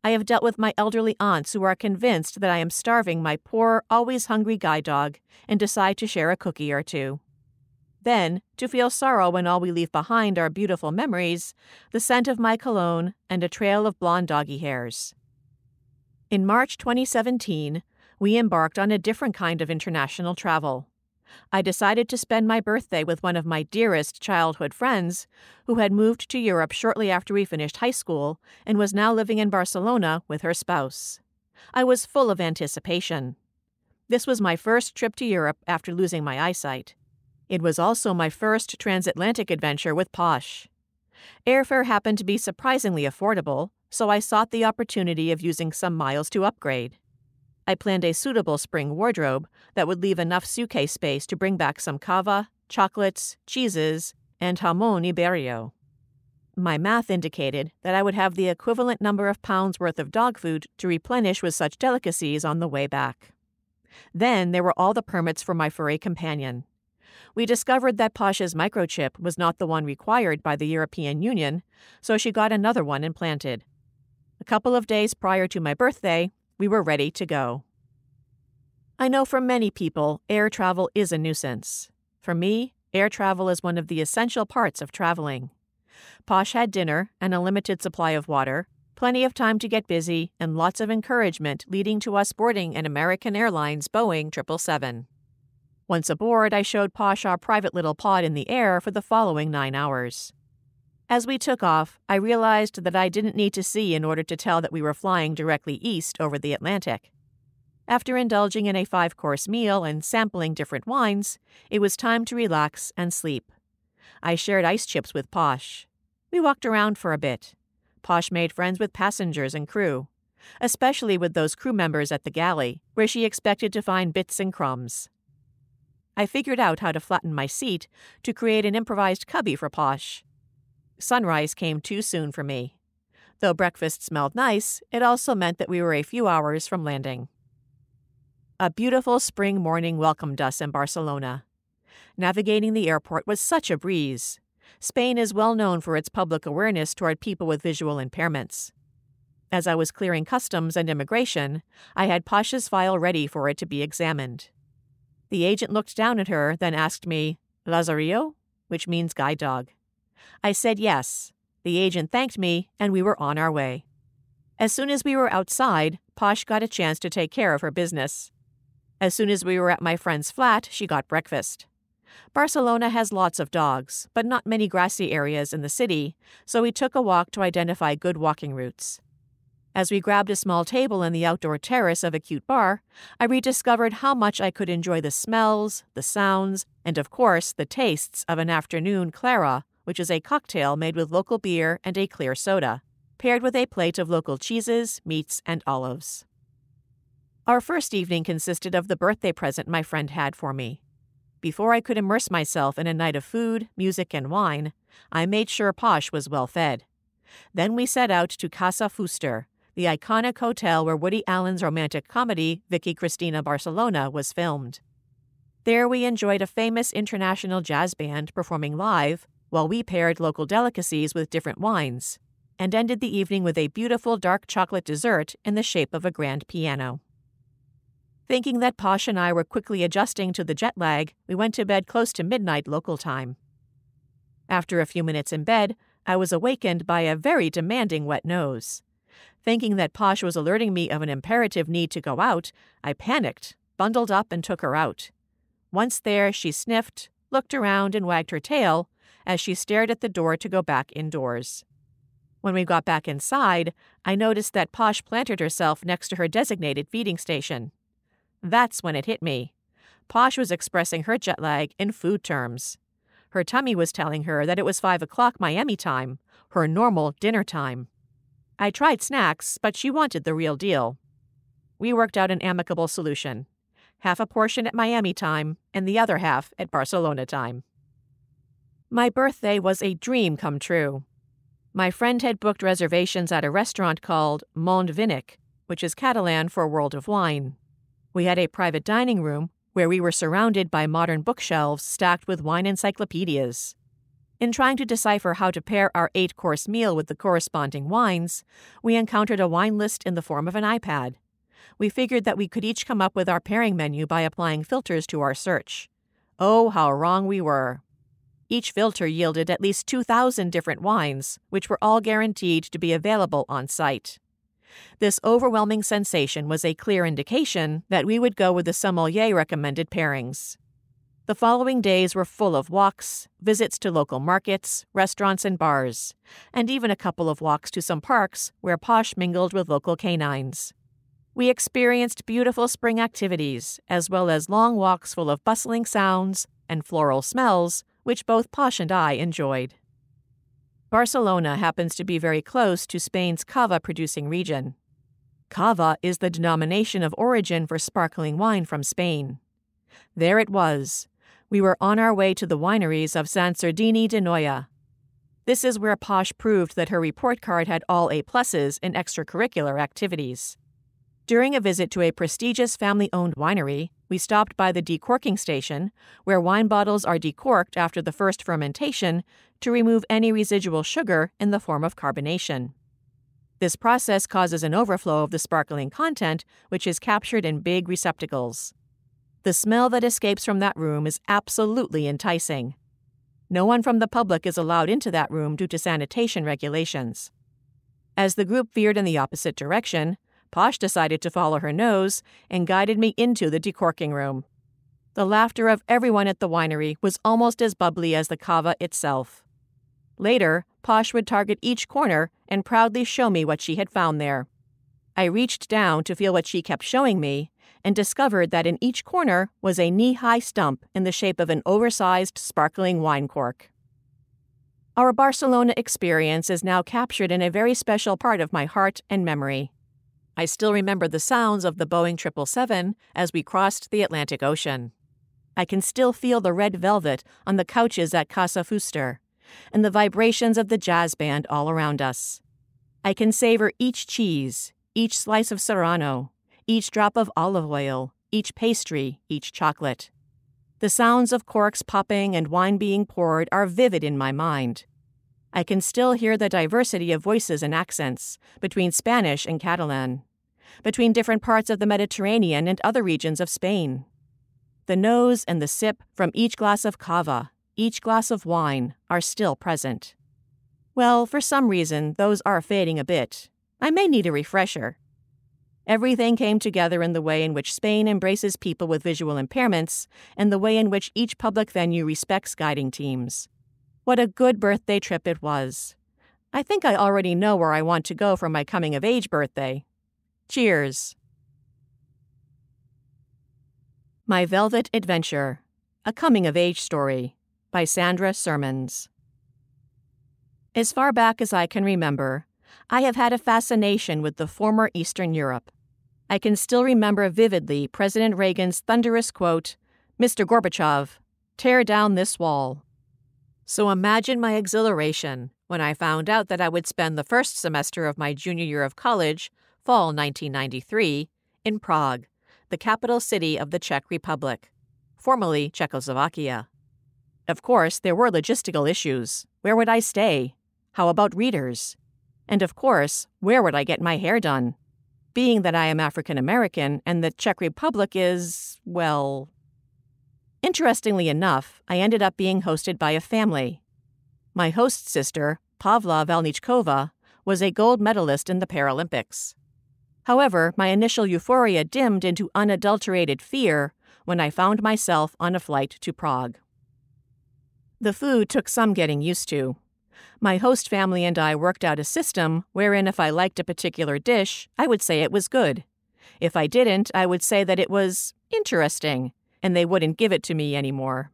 I have dealt with my elderly aunts who are convinced that I am starving my poor, always hungry guide dog and decide to share a cookie or two. Then, to feel sorrow when all we leave behind are beautiful memories, the scent of my cologne, and a trail of blonde doggy hairs. In March 2017, we embarked on a different kind of international travel. I decided to spend my birthday with one of my dearest childhood friends, who had moved to Europe shortly after we finished high school and was now living in Barcelona with her spouse. I was full of anticipation. This was my first trip to Europe after losing my eyesight. It was also my first transatlantic adventure with Posh. Airfare happened to be surprisingly affordable, so I sought the opportunity of using some miles to upgrade. I planned a suitable spring wardrobe that would leave enough suitcase space to bring back some cava, chocolates, cheeses, and jamon iberico. My math indicated that I would have the equivalent number of pounds worth of dog food to replenish with such delicacies on the way back. Then there were all the permits for my furry companion we discovered that Posh's microchip was not the one required by the European Union, so she got another one implanted. A couple of days prior to my birthday, we were ready to go. I know for many people, air travel is a nuisance. For me, air travel is one of the essential parts of traveling. Posh had dinner and a limited supply of water, plenty of time to get busy, and lots of encouragement leading to us boarding an American Airlines Boeing 777. Once aboard, I showed Posh our private little pod in the air for the following nine hours. As we took off, I realized that I didn't need to see in order to tell that we were flying directly east over the Atlantic. After indulging in a five course meal and sampling different wines, it was time to relax and sleep. I shared ice chips with Posh. We walked around for a bit. Posh made friends with passengers and crew, especially with those crew members at the galley, where she expected to find bits and crumbs. I figured out how to flatten my seat to create an improvised cubby for Posh. Sunrise came too soon for me. Though breakfast smelled nice, it also meant that we were a few hours from landing. A beautiful spring morning welcomed us in Barcelona. Navigating the airport was such a breeze. Spain is well known for its public awareness toward people with visual impairments. As I was clearing customs and immigration, I had Posh's file ready for it to be examined. The agent looked down at her, then asked me, Lazarillo? Which means guide dog. I said yes. The agent thanked me, and we were on our way. As soon as we were outside, Posh got a chance to take care of her business. As soon as we were at my friend's flat, she got breakfast. Barcelona has lots of dogs, but not many grassy areas in the city, so we took a walk to identify good walking routes. As we grabbed a small table in the outdoor terrace of a cute bar, I rediscovered how much I could enjoy the smells, the sounds, and of course, the tastes of an afternoon clara, which is a cocktail made with local beer and a clear soda, paired with a plate of local cheeses, meats, and olives. Our first evening consisted of the birthday present my friend had for me. Before I could immerse myself in a night of food, music, and wine, I made sure Posh was well fed. Then we set out to Casa Fuster, the iconic hotel where Woody Allen's romantic comedy, Vicky Cristina Barcelona, was filmed. There we enjoyed a famous international jazz band performing live, while we paired local delicacies with different wines, and ended the evening with a beautiful dark chocolate dessert in the shape of a grand piano. Thinking that Posh and I were quickly adjusting to the jet lag, we went to bed close to midnight local time. After a few minutes in bed, I was awakened by a very demanding wet nose. Thinking that Posh was alerting me of an imperative need to go out, I panicked, bundled up, and took her out. Once there, she sniffed, looked around, and wagged her tail as she stared at the door to go back indoors. When we got back inside, I noticed that Posh planted herself next to her designated feeding station. That's when it hit me. Posh was expressing her jet lag in food terms. Her tummy was telling her that it was 5 o'clock Miami time, her normal dinner time. I tried snacks, but she wanted the real deal. We worked out an amicable solution half a portion at Miami time and the other half at Barcelona time. My birthday was a dream come true. My friend had booked reservations at a restaurant called Monvínic, which is Catalan for World of Wine. We had a private dining room where we were surrounded by modern bookshelves stacked with wine encyclopedias. In trying to decipher how to pair our eight course meal with the corresponding wines, we encountered a wine list in the form of an iPad. We figured that we could each come up with our pairing menu by applying filters to our search. Oh, how wrong we were! Each filter yielded at least 2,000 different wines, which were all guaranteed to be available on site. This overwhelming sensation was a clear indication that we would go with the sommelier recommended pairings. The following days were full of walks, visits to local markets, restaurants, and bars, and even a couple of walks to some parks where Posh mingled with local canines. We experienced beautiful spring activities, as well as long walks full of bustling sounds and floral smells, which both Posh and I enjoyed. Barcelona happens to be very close to Spain's cava producing region. Cava is the denomination of origin for sparkling wine from Spain. There it was. We were on our way to the wineries of Sant Sadurní d'Anoia. This is where Posh proved that her report card had all A pluses in extracurricular activities. During a visit to a prestigious family owned winery, we stopped by the decorking station, where wine bottles are decorked after the first fermentation to remove any residual sugar in the form of carbonation. This process causes an overflow of the sparkling content, which is captured in big receptacles. The smell that escapes from that room is absolutely enticing. No one from the public is allowed into that room due to sanitation regulations. As the group veered in the opposite direction, Posh decided to follow her nose and guided me into the decorking room. The laughter of everyone at the winery was almost as bubbly as the cava itself. Later, Posh would target each corner and proudly show me what she had found there. I reached down to feel what she kept showing me and discovered that in each corner was a knee high stump in the shape of an oversized sparkling wine cork. Our Barcelona experience is now captured in a very special part of my heart and memory. I still remember the sounds of the Boeing 777 as we crossed the Atlantic Ocean. I can still feel the red velvet on the couches at Casa Fuster and the vibrations of the jazz band all around us. I can savor each cheese, each slice of serrano, each drop of olive oil, each pastry, each chocolate. The sounds of corks popping and wine being poured are vivid in my mind. I can still hear the diversity of voices and accents between Spanish and Catalan, between different parts of the Mediterranean and other regions of Spain. The nose and the sip from each glass of cava, each glass of wine, are still present. Well, for some reason, those are fading a bit. I may need a refresher. Everything came together in the way in which Spain embraces people with visual impairments and the way in which each public venue respects guiding teams. What a good birthday trip it was. I think I already know where I want to go for my coming of age birthday. Cheers. My Velvet Adventure A Coming of Age Story by Sandra Sermons. As far back as I can remember, I have had a fascination with the former Eastern Europe. I can still remember vividly President Reagan's thunderous quote Mr. Gorbachev, tear down this wall. So imagine my exhilaration when I found out that I would spend the first semester of my junior year of college, fall 1993, in Prague, the capital city of the Czech Republic, formerly Czechoslovakia. Of course, there were logistical issues. Where would I stay? How about readers? And of course, where would I get my hair done? Being that I am African American and the Czech Republic is, well. Interestingly enough, I ended up being hosted by a family. My host sister, Pavla Valnichkova, was a gold medalist in the Paralympics. However, my initial euphoria dimmed into unadulterated fear when I found myself on a flight to Prague. The food took some getting used to, my host family and I worked out a system wherein if I liked a particular dish, I would say it was good. If I didn't, I would say that it was interesting, and they wouldn't give it to me anymore.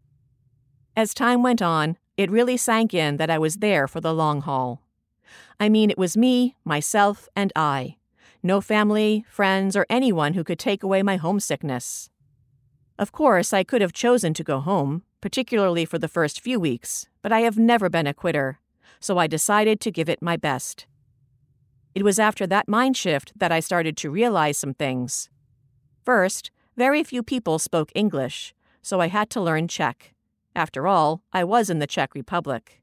As time went on, it really sank in that I was there for the long haul. I mean, it was me, myself, and I. No family, friends, or anyone who could take away my homesickness. Of course, I could have chosen to go home, particularly for the first few weeks, but I have never been a quitter so I decided to give it my best. It was after that mind shift that I started to realize some things. First, very few people spoke English, so I had to learn Czech. After all, I was in the Czech Republic.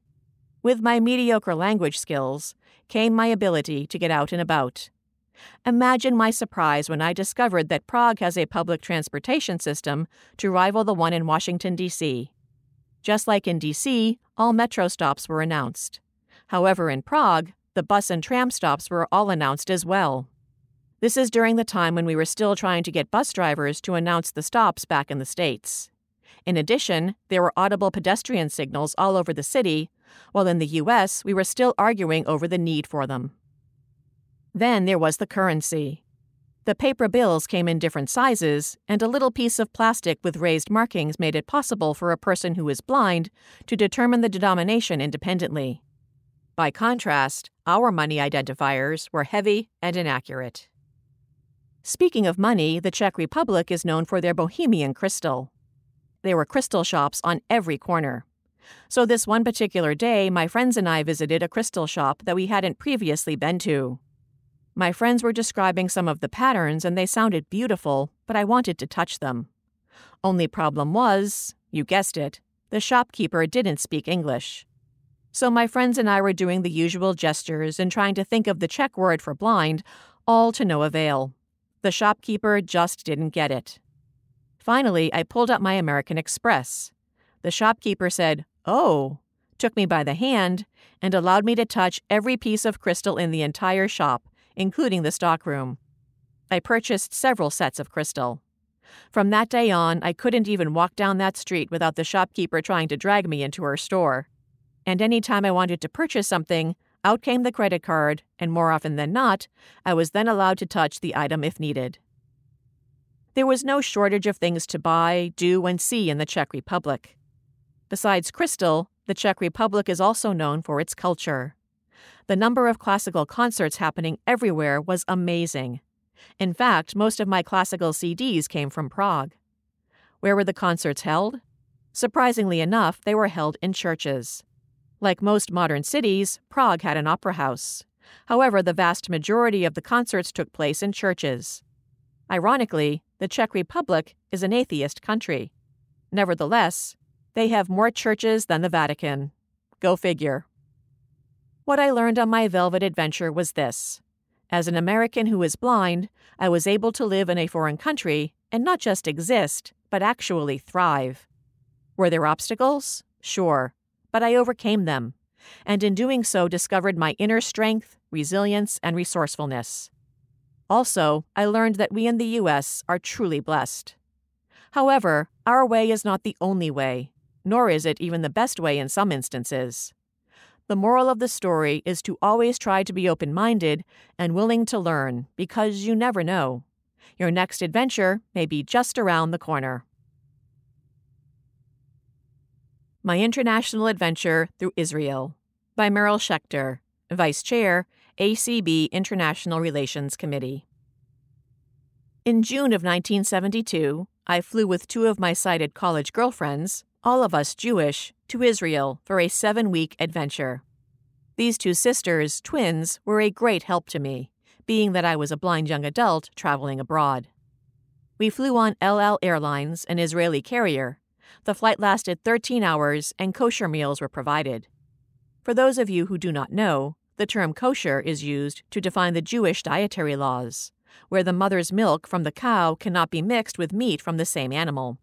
With my mediocre language skills came my ability to get out and about. Imagine my surprise when I discovered that Prague has a public transportation system to rival the one in Washington, D.C. Just like in D.C., all metro stops were announced. However, in Prague, the bus and tram stops were all announced as well. This is during the time when we were still trying to get bus drivers to announce the stops back in the States. In addition, there were audible pedestrian signals all over the city, while in the US, we were still arguing over the need for them. Then there was the currency. The paper bills came in different sizes, and a little piece of plastic with raised markings made it possible for a person who is blind to determine the denomination independently. By contrast, our money identifiers were heavy and inaccurate. Speaking of money, the Czech Republic is known for their Bohemian crystal. There were crystal shops on every corner. So, this one particular day, my friends and I visited a crystal shop that we hadn't previously been to. My friends were describing some of the patterns and they sounded beautiful, but I wanted to touch them. Only problem was, you guessed it, the shopkeeper didn't speak English. So my friends and I were doing the usual gestures and trying to think of the Czech word for blind, all to no avail. The shopkeeper just didn't get it. Finally, I pulled out my American Express. The shopkeeper said, Oh, took me by the hand, and allowed me to touch every piece of crystal in the entire shop, including the stockroom. I purchased several sets of crystal. From that day on, I couldn't even walk down that street without the shopkeeper trying to drag me into her store and any time I wanted to purchase something, out came the credit card, and more often than not, I was then allowed to touch the item if needed. There was no shortage of things to buy, do, and see in the Czech Republic. Besides crystal, the Czech Republic is also known for its culture. The number of classical concerts happening everywhere was amazing. In fact, most of my classical CDs came from Prague. Where were the concerts held? Surprisingly enough, they were held in churches. Like most modern cities, Prague had an opera house. However, the vast majority of the concerts took place in churches. Ironically, the Czech Republic is an atheist country. Nevertheless, they have more churches than the Vatican. Go figure. What I learned on my velvet adventure was this. As an American who is blind, I was able to live in a foreign country and not just exist, but actually thrive. Were there obstacles? Sure but I overcame them. and in doing so discovered my inner strength, resilience, and resourcefulness. Also, I learned that we in the U.S. are truly blessed. However, our way is not the only way, nor is it even the best way in some instances. The moral of the story is to always try to be open minded and willing to learn because you never know. Your next adventure may be just around the corner. My International Adventure Through Israel by Meryl Schechter, Vice Chair, ACB International Relations Committee. In June of 1972, I flew with two of my sighted college girlfriends, all of us Jewish, to Israel for a seven week adventure. These two sisters, twins, were a great help to me, being that I was a blind young adult traveling abroad. We flew on El Al Airlines, an Israeli carrier. The flight lasted 13 hours and kosher meals were provided. For those of you who do not know, the term kosher is used to define the Jewish dietary laws where the mother's milk from the cow cannot be mixed with meat from the same animal.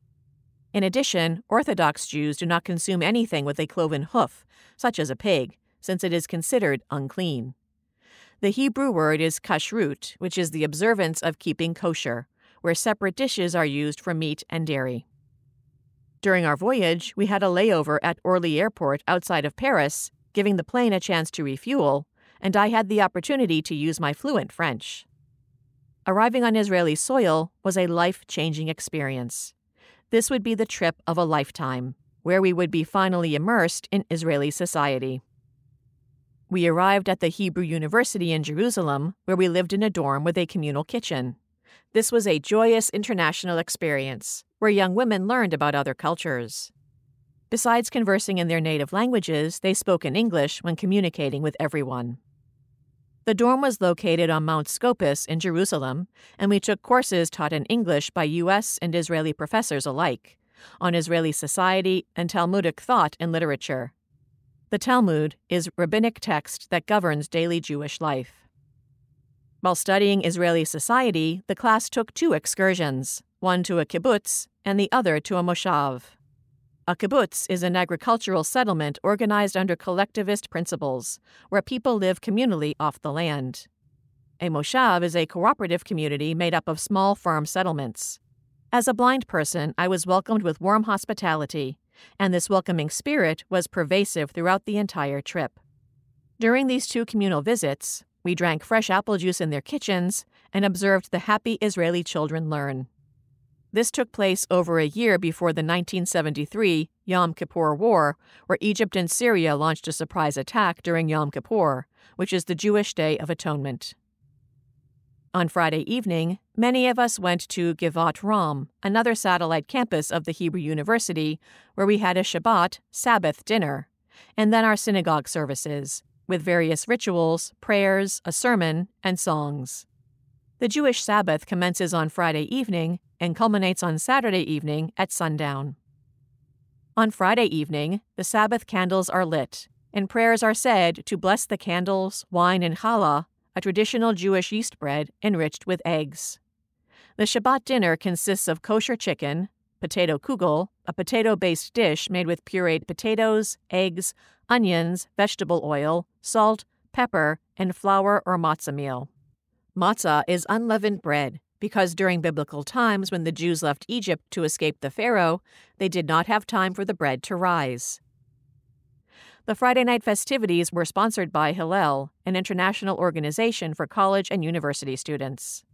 In addition, Orthodox Jews do not consume anything with a cloven hoof, such as a pig, since it is considered unclean. The Hebrew word is kashrut, which is the observance of keeping kosher, where separate dishes are used for meat and dairy. During our voyage, we had a layover at Orly Airport outside of Paris, giving the plane a chance to refuel, and I had the opportunity to use my fluent French. Arriving on Israeli soil was a life changing experience. This would be the trip of a lifetime, where we would be finally immersed in Israeli society. We arrived at the Hebrew University in Jerusalem, where we lived in a dorm with a communal kitchen. This was a joyous international experience, where young women learned about other cultures. Besides conversing in their native languages, they spoke in English when communicating with everyone. The dorm was located on Mount Scopus in Jerusalem, and we took courses taught in English by U.S. and Israeli professors alike on Israeli society and Talmudic thought and literature. The Talmud is rabbinic text that governs daily Jewish life. While studying Israeli society, the class took two excursions, one to a kibbutz and the other to a moshav. A kibbutz is an agricultural settlement organized under collectivist principles, where people live communally off the land. A moshav is a cooperative community made up of small farm settlements. As a blind person, I was welcomed with warm hospitality, and this welcoming spirit was pervasive throughout the entire trip. During these two communal visits, we drank fresh apple juice in their kitchens and observed the happy Israeli children learn. This took place over a year before the 1973 Yom Kippur War, where Egypt and Syria launched a surprise attack during Yom Kippur, which is the Jewish Day of Atonement. On Friday evening, many of us went to Givat Ram, another satellite campus of the Hebrew University, where we had a Shabbat, Sabbath dinner, and then our synagogue services, with various rituals, prayers, a sermon, and songs. The Jewish Sabbath commences on Friday evening and culminates on Saturday evening at sundown. On Friday evening, the Sabbath candles are lit, and prayers are said to bless the candles, wine, and challah, a traditional Jewish yeast bread enriched with eggs. The Shabbat dinner consists of kosher chicken, potato kugel, a potato based dish made with pureed potatoes, eggs, onions, vegetable oil, salt, pepper, and flour or matzah meal. Matzah is unleavened bread, because during biblical times when the Jews left Egypt to escape the Pharaoh, they did not have time for the bread to rise. The Friday night festivities were sponsored by Hillel, an international organization for college and university students.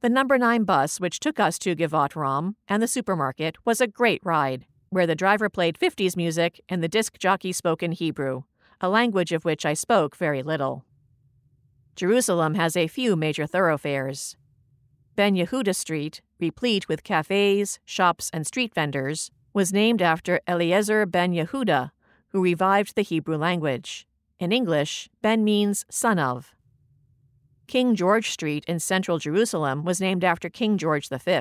The number 9 bus, which took us to Givat Ram and the supermarket, was a great ride, where the driver played 50s music and the disc jockey spoke in Hebrew, a language of which I spoke very little. Jerusalem has a few major thoroughfares. Ben Yehuda Street, replete with cafes, shops, and street vendors, was named after Eliezer ben Yehuda, who revived the Hebrew language. In English, Ben means son of. King George Street in central Jerusalem was named after King George V.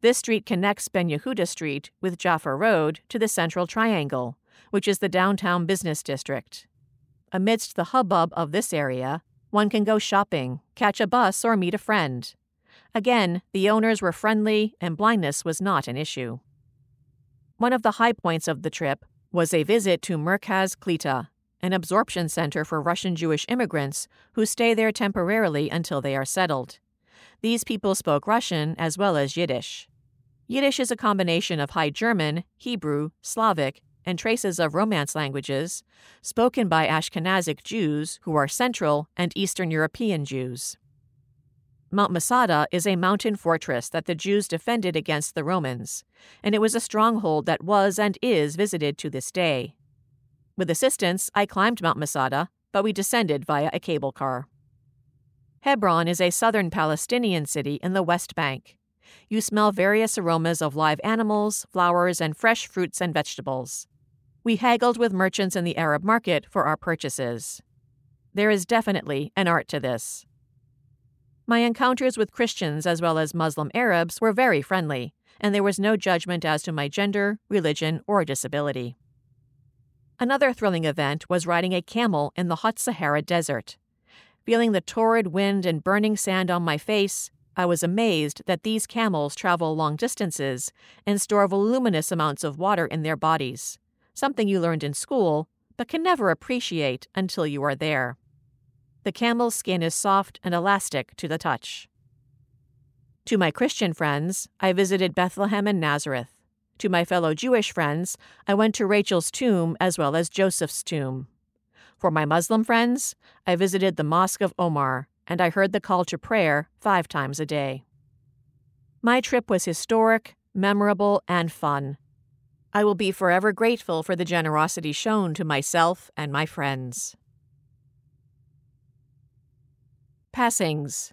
This street connects Ben Yehuda Street with Jaffa Road to the Central Triangle, which is the downtown business district. Amidst the hubbub of this area, one can go shopping, catch a bus, or meet a friend. Again, the owners were friendly and blindness was not an issue. One of the high points of the trip was a visit to Merkaz Klita, an absorption center for Russian Jewish immigrants who stay there temporarily until they are settled. These people spoke Russian as well as Yiddish. Yiddish is a combination of High German, Hebrew, Slavic, and traces of Romance languages, spoken by Ashkenazic Jews who are Central and Eastern European Jews. Mount Masada is a mountain fortress that the Jews defended against the Romans, and it was a stronghold that was and is visited to this day. With assistance, I climbed Mount Masada, but we descended via a cable car. Hebron is a southern Palestinian city in the West Bank. You smell various aromas of live animals, flowers, and fresh fruits and vegetables. We haggled with merchants in the Arab market for our purchases. There is definitely an art to this. My encounters with Christians as well as Muslim Arabs were very friendly, and there was no judgment as to my gender, religion, or disability. Another thrilling event was riding a camel in the hot Sahara Desert. Feeling the torrid wind and burning sand on my face, I was amazed that these camels travel long distances and store voluminous amounts of water in their bodies, something you learned in school but can never appreciate until you are there. The camel's skin is soft and elastic to the touch. To my Christian friends, I visited Bethlehem and Nazareth. To my fellow Jewish friends, I went to Rachel's tomb as well as Joseph's tomb. For my Muslim friends, I visited the Mosque of Omar and I heard the call to prayer five times a day. My trip was historic, memorable, and fun. I will be forever grateful for the generosity shown to myself and my friends. Passings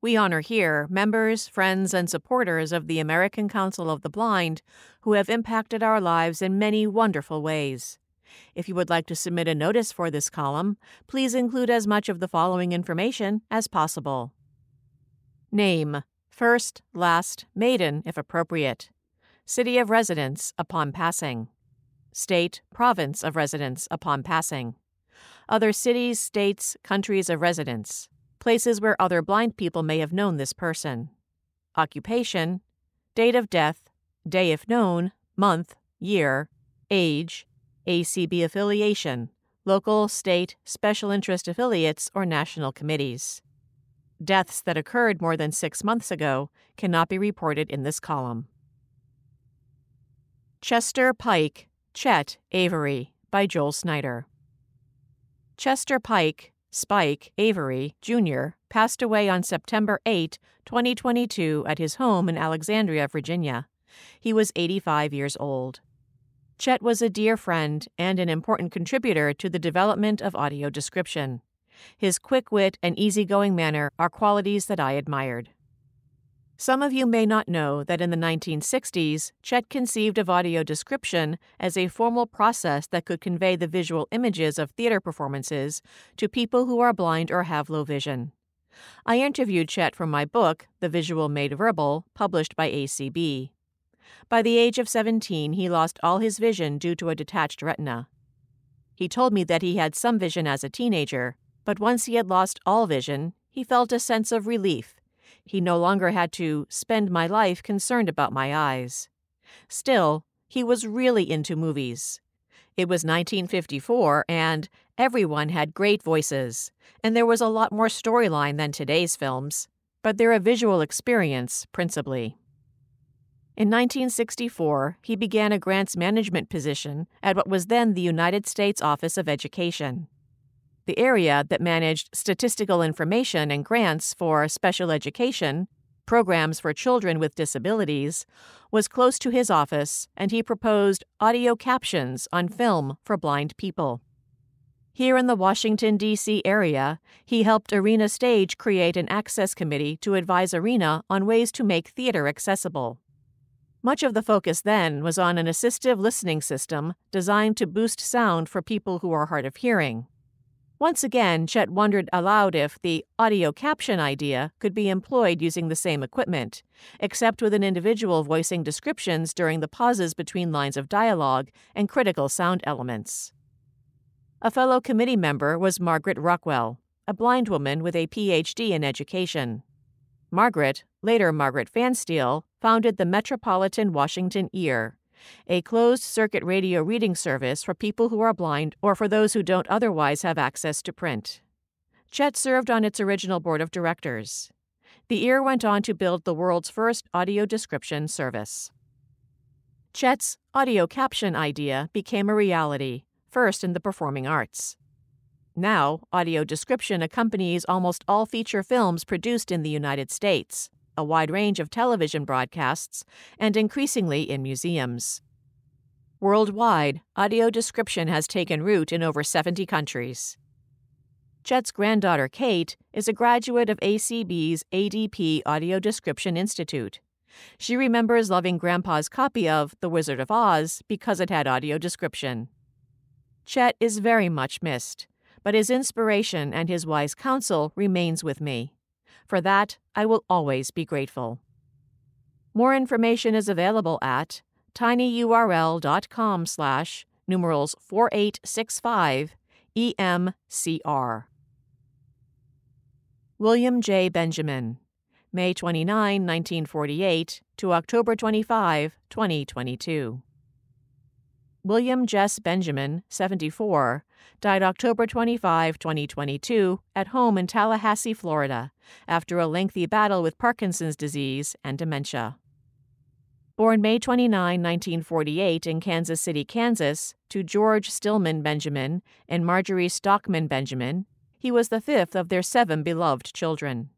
we honor here members, friends, and supporters of the American Council of the Blind who have impacted our lives in many wonderful ways. If you would like to submit a notice for this column, please include as much of the following information as possible. Name, first, last, maiden if appropriate. City of residence upon passing. State, province of residence upon passing. Other cities, states, countries of residence places where other blind people may have known this person. Occupation, date of death, day if known, month, year, age, ACB affiliation, local, state, special interest affiliates, or national committees. Deaths that occurred more than six months ago cannot be reported in this column. Chester Pike, Chet Avery, by Joel Snyder. Chester Pike Spike Avery, Jr., passed away on September 8, 2022, at his home in Alexandria, Virginia. He was 85 years old. Chet was a dear friend and an important contributor to the development of audio description. His quick wit and easygoing manner are qualities that I admired. Some of you may not know that in the 1960s, Chet conceived of audio description as a formal process that could convey the visual images of theater performances to people who are blind or have low vision. I interviewed Chet for my book, The Visual Made Verbal, published by ACB. By the age of 17, he lost all his vision due to a detached retina. He told me that he had some vision as a teenager, but once he had lost all vision, he felt a sense of relief he no longer had to spend my life concerned about my eyes. Still, he was really into movies. It was 1954, and everyone had great voices, and there was a lot more storyline than today's films, but they're a visual experience, principally. In 1964, he began a grants management position at what was then the United States Office of Education the area that managed statistical information and grants for special education, programs for children with disabilities, was close to his office, and he proposed audio captions on film for blind people. Here in the Washington, D.C. area, he helped Arena Stage create an access committee to advise Arena on ways to make theater accessible. Much of the focus then was on an assistive listening system designed to boost sound for people who are hard of hearing. Once again, Chet wondered aloud if the audio caption idea could be employed using the same equipment, except with an individual voicing descriptions during the pauses between lines of dialogue and critical sound elements. A fellow committee member was Margaret Rockwell, a blind woman with a PhD in education. Margaret, later Margaret Pfanstiehl, founded the Metropolitan Washington Ear, a closed circuit radio reading service for people who are blind or for those who don't otherwise have access to print. Chet served on its original board of directors. The ear went on to build the world's first audio description service. Chet's audio caption idea became a reality, first in the performing arts. Now, audio description accompanies almost all feature films produced in the United States, a wide range of television broadcasts, and increasingly in museums. Worldwide, audio description has taken root in over 70 countries. Chet's granddaughter Kate is a graduate of ACB's ADP Audio Description Institute. She remembers loving Grandpa's copy of The Wizard of Oz because it had audio description. Chet is very much missed, but his inspiration and his wise counsel remains with me. For that, I will always be grateful. More information is available at tinyurl.com slash numerals 4865 EMCR. William J. Benjamin, May 29, 1948 to October 25, 2022. William Jess Benjamin, 74, died October 25, 2022, at home in Tallahassee, Florida, after a lengthy battle with Parkinson's disease and dementia. Born May 29, 1948, in Kansas City, Kansas, to George Stillman Benjamin and Marjorie Stockman Benjamin, he was the fifth of their seven beloved children.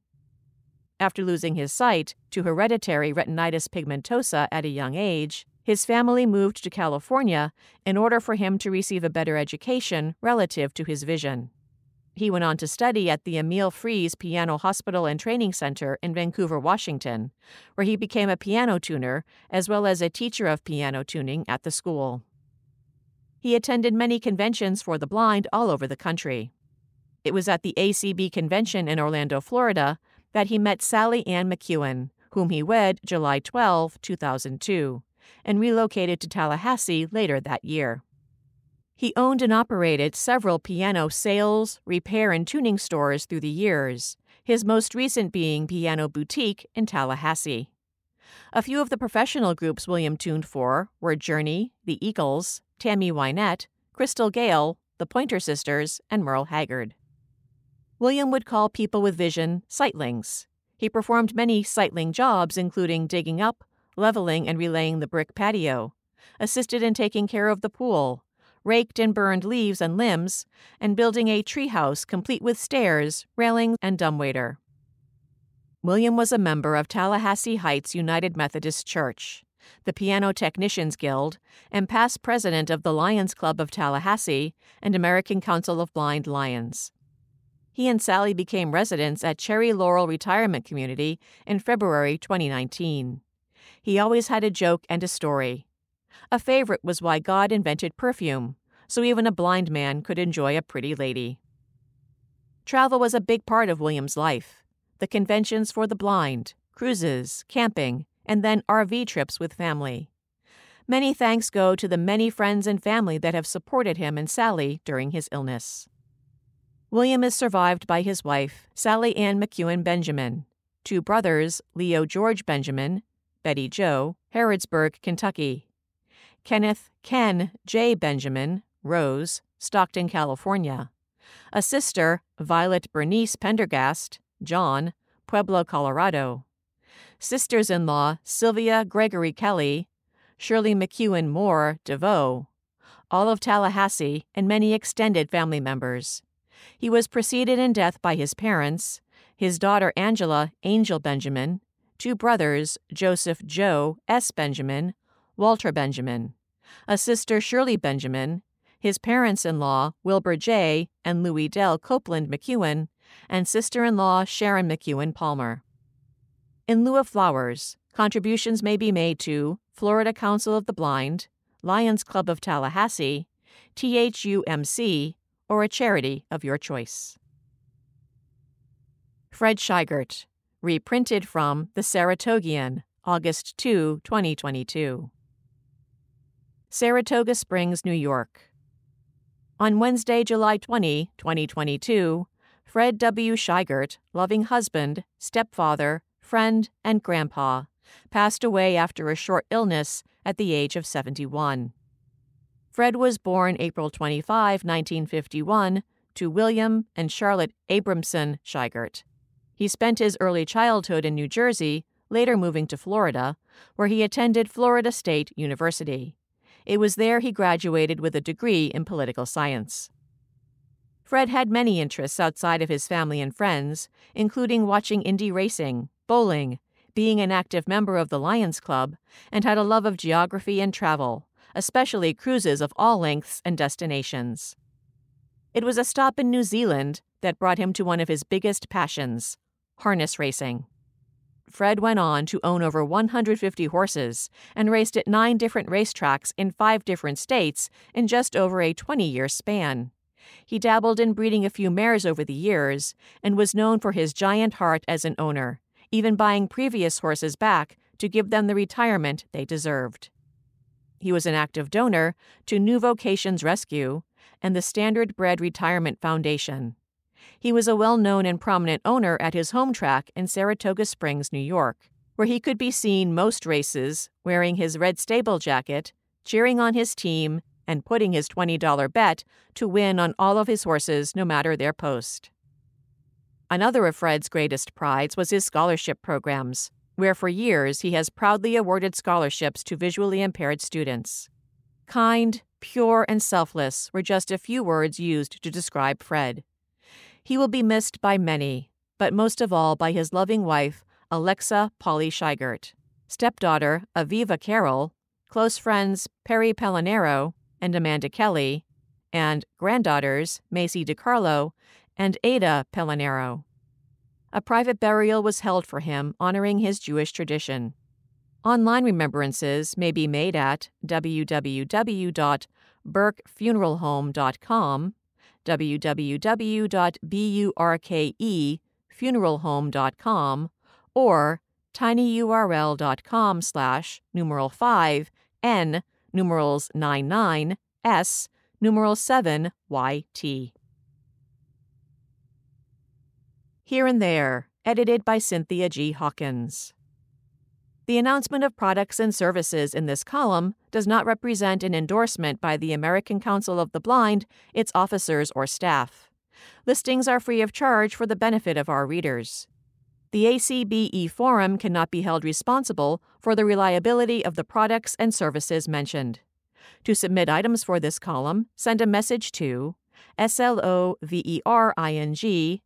After losing his sight to hereditary retinitis pigmentosa at a young age, his family moved to California in order for him to receive a better education relative to his vision. He went on to study at the Emil Fries Piano Hospital and Training Center in Vancouver, Washington, where he became a piano tuner as well as a teacher of piano tuning at the school. He attended many conventions for the blind all over the country. It was at the ACB convention in Orlando, Florida, that he met Sally Ann McEwen, whom he wed July 12, 2002 and relocated to Tallahassee later that year. He owned and operated several piano sales, repair, and tuning stores through the years, his most recent being Piano Boutique in Tallahassee. A few of the professional groups William tuned for were Journey, The Eagles, Tammy Wynette, Crystal Gayle, The Pointer Sisters, and Merle Haggard. William would call people with vision sightlings. He performed many sightling jobs, including digging up, leveling and relaying the brick patio, assisted in taking care of the pool, raked and burned leaves and limbs, and building a treehouse complete with stairs, railings, and dumbwaiter. William was a member of Tallahassee Heights United Methodist Church, the Piano Technicians Guild, and past president of the Lions Club of Tallahassee and American Council of Blind Lions. He and Sally became residents at Cherry Laurel Retirement Community in February 2019. He always had a joke and a story. A favorite was why God invented perfume, so even a blind man could enjoy a pretty lady. Travel was a big part of William's life. The conventions for the blind, cruises, camping, and then RV trips with family. Many thanks go to the many friends and family that have supported him and Sally during his illness. William is survived by his wife, Sally Ann McEwen Benjamin, two brothers, Leo George Benjamin Betty Jo, Harrodsburg, Kentucky. Kenneth Ken J. Benjamin, Rose, Stockton, California. A sister, Violet Bernice Pendergast, John, Pueblo, Colorado. Sisters in law, Sylvia Gregory Kelly, Shirley McEwen Moore, DeVoe. All of Tallahassee, and many extended family members. He was preceded in death by his parents, his daughter Angela Angel Benjamin, two brothers, Joseph Joe S. Benjamin, Walter Benjamin, a sister, Shirley Benjamin, his parents in law, Wilbur J. and Louis Dell Copeland McEwen, and sister in law, Sharon McEwen Palmer. In lieu of flowers, contributions may be made to Florida Council of the Blind, Lions Club of Tallahassee, THUMC, or a charity of your choice. Fred Scheigert, reprinted from The Saratogian, August 2, 2022. Saratoga Springs, New York. On Wednesday, July 20, 2022, Fred W. Scheigert, loving husband, stepfather, friend, and grandpa, passed away after a short illness at the age of 71. Fred was born April 25, 1951, to William and Charlotte Abramson Scheigert. He spent his early childhood in New Jersey, later moving to Florida, where he attended Florida State University. It was there he graduated with a degree in political science. Fred had many interests outside of his family and friends, including watching Indy racing, bowling, being an active member of the Lions Club, and had a love of geography and travel, especially cruises of all lengths and destinations. It was a stop in New Zealand that brought him to one of his biggest passions harness racing. Fred went on to own over 150 horses and raced at nine different racetracks in five different states in just over a 20 year span. He dabbled in breeding a few mares over the years and was known for his giant heart as an owner, even buying previous horses back to give them the retirement they deserved. He was an active donor to New Vocations Rescue and the Standard Bred Retirement Foundation. He was a well known and prominent owner at his home track in Saratoga Springs, New York, where he could be seen most races wearing his red stable jacket, cheering on his team, and putting his $20 bet to win on all of his horses no matter their post. Another of Fred's greatest prides was his scholarship programs, where for years he has proudly awarded scholarships to visually impaired students. Kind, pure, and selfless were just a few words used to describe Fred. He will be missed by many, but most of all by his loving wife, Alexa Polly Scheigert, stepdaughter Aviva Carroll, close friends Perry Pellinero and Amanda Kelly, and granddaughters Macy DiCarlo and Ada Pellinero. A private burial was held for him honoring his Jewish tradition. Online remembrances may be made at www.burkefuneralhome.com, www.burkefuneralhome.com, or tinyurl.com slash numeral 5 n numerals 99 s numeral 7 yt. Here and There, edited by Cynthia G. Hawkins. The announcement of products and services in this column does not represent an endorsement by the American Council of the Blind, its officers, or staff. Listings are free of charge for the benefit of our readers. The ACB E-Forum cannot be held responsible for the reliability of the products and services mentioned. To submit items for this column, send a message to slovering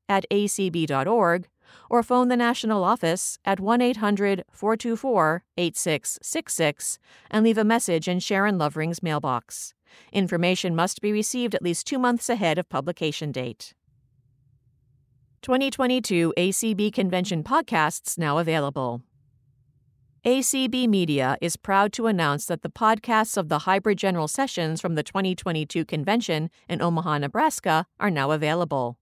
at acb.org, or phone the national office at 1 800 424 8666 and leave a message in Sharon Lovering's mailbox. Information must be received at least two months ahead of publication date. 2022 ACB Convention podcasts now available. ACB Media is proud to announce that the podcasts of the hybrid general sessions from the 2022 convention in Omaha, Nebraska are now available.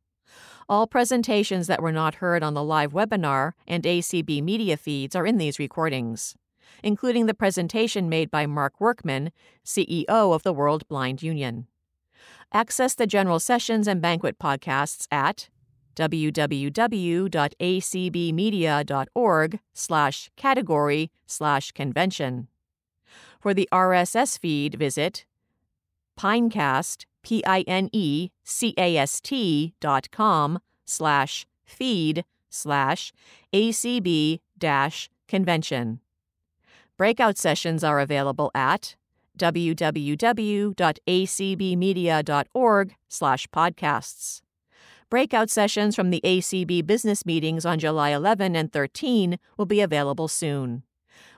All presentations that were not heard on the live webinar and ACB media feeds are in these recordings, including the presentation made by Mark Workman, CEO of the World Blind Union. Access the general sessions and banquet podcasts at www.acbmedia.org slash category slash convention. For the RSS feed, visit pinecast, P-I-N-E-C-A-S-T dot com slash feed slash ACB dash convention. Breakout sessions are available at www.acbmedia.org slash podcasts. Breakout sessions from the ACB business meetings on July 11 and 13 will be available soon.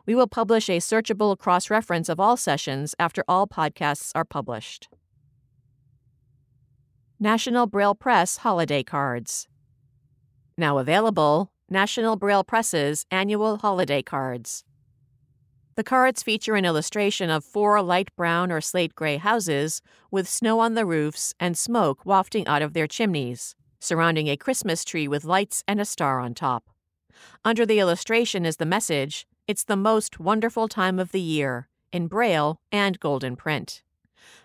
We will publish a searchable cross reference of all sessions after all podcasts are published. National Braille Press Holiday Cards. Now available, National Braille Press's annual holiday cards. The cards feature an illustration of four light brown or slate gray houses with snow on the roofs and smoke wafting out of their chimneys surrounding a Christmas tree with lights and a star on top. Under the illustration is the message It's the most wonderful time of the year, in Braille and golden print.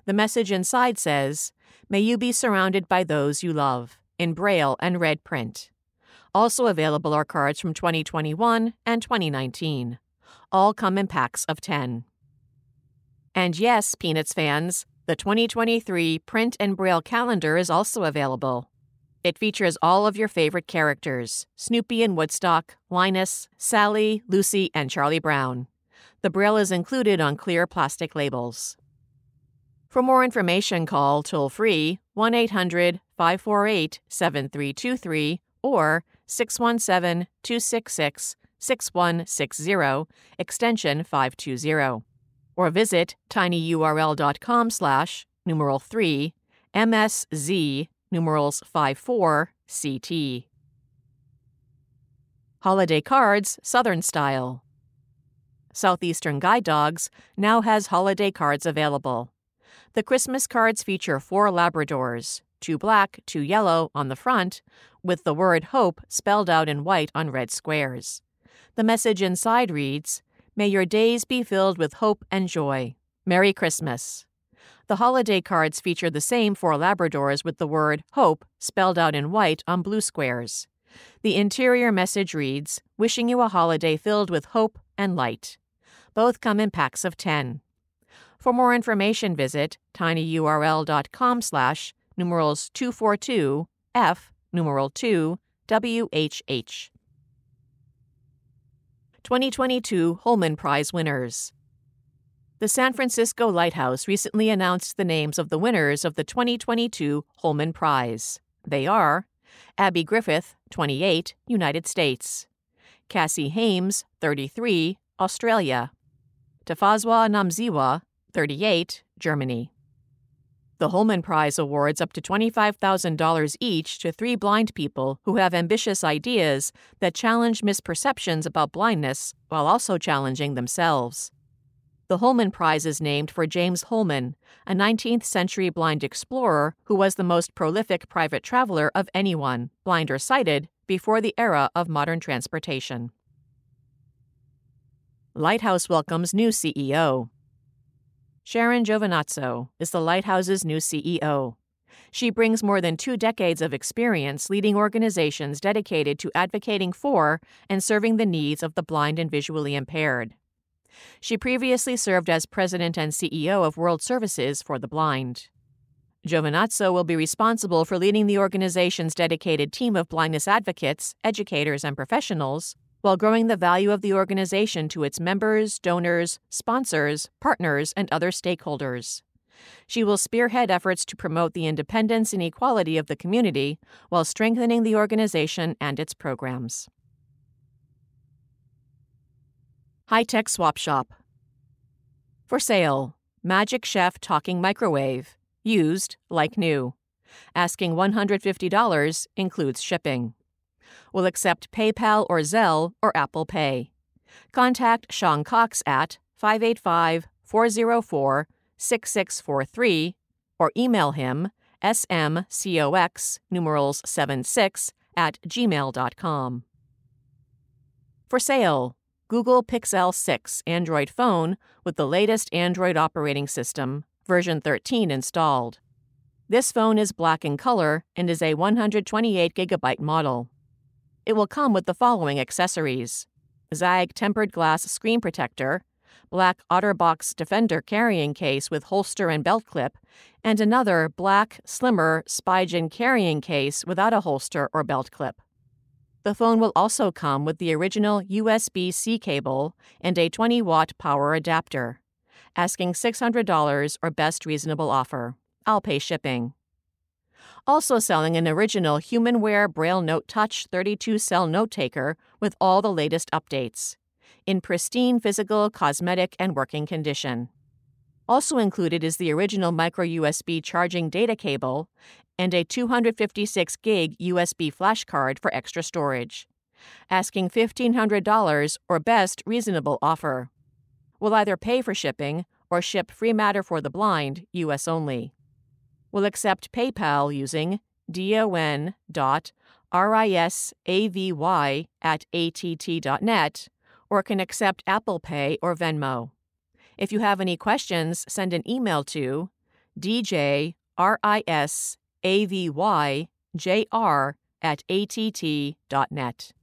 The message inside says, May you be surrounded by those you love, in Braille and red print. Also available are cards from 2021 and 2019. All come in packs of 10. And yes, Peanuts fans, the 2023 print and braille calendar is also available. It features all of your favorite characters Snoopy and Woodstock, Linus, Sally, Lucy, and Charlie Brown. The braille is included on clear plastic labels. For more information, call toll free 1 800 548 7323 or 617 266 6160, extension 520. Or visit tinyurl.com slash numeral 3 MSZ numerals 54 CT. Holiday Cards Southern Style. Southeastern Guide Dogs now has holiday cards available. The Christmas cards feature four Labradors, two black, two yellow, on the front, with the word hope spelled out in white on red squares. The message inside reads May your days be filled with hope and joy. Merry Christmas. The holiday cards feature the same four Labradors with the word hope spelled out in white on blue squares. The interior message reads Wishing you a holiday filled with hope and light. Both come in packs of 10. For more information, visit tinyurl.com slash numerals 242 F numeral 2 WHH. 2022 Holman Prize winners. The San Francisco Lighthouse recently announced the names of the winners of the 2022 Holman Prize. They are Abby Griffith, 28, United States, Cassie Hames, 33, Australia, Tafazwa Namziwa, 38, Germany. The Holman Prize awards up to $25,000 each to three blind people who have ambitious ideas that challenge misperceptions about blindness while also challenging themselves. The Holman Prize is named for James Holman, a 19th century blind explorer who was the most prolific private traveler of anyone, blind or sighted, before the era of modern transportation. Lighthouse welcomes new CEO. Sharon Giovinazzo is the Lighthouse's new CEO. She brings more than two decades of experience leading organizations dedicated to advocating for and serving the needs of the blind and visually impaired. She previously served as president and CEO of World Services for the Blind. Giovinazzo will be responsible for leading the organization's dedicated team of blindness advocates, educators, and professionals while growing the value of the organization to its members, donors, sponsors, partners, and other stakeholders. She will spearhead efforts to promote the independence and equality of the community while strengthening the organization and its programs. High Tech Swap Shop. For sale Magic Chef Talking Microwave. Used like new. Asking $150 includes shipping will accept PayPal or Zelle or Apple Pay. Contact Sean Cox at 585 404 6643 or email him smcox numerals 76 at gmail.com. For sale, Google Pixel 6 Android phone with the latest Android operating system, version 13 installed. This phone is black in color and is a 128 gigabyte model. It will come with the following accessories ZAGG tempered glass screen protector, black OtterBox Defender carrying case with holster and belt clip, and another black, slimmer Spigen carrying case without a holster or belt clip. The phone will also come with the original USB C cable and a 20 watt power adapter. Asking $600 or best reasonable offer. I'll pay shipping also selling an original HumanWare Braille Note Touch 32 cell note taker with all the latest updates, in pristine physical, cosmetic, and working condition. Also included is the original micro USB charging data cable and a 256 gig USB flash card for extra storage. Asking $1,500 or best reasonable offer. Will either pay for shipping or ship free matter for the blind, US only will accept PayPal using don.risavy at att.net or can accept Apple Pay or Venmo. If you have any questions, send an email to djrisavyjr at att.net.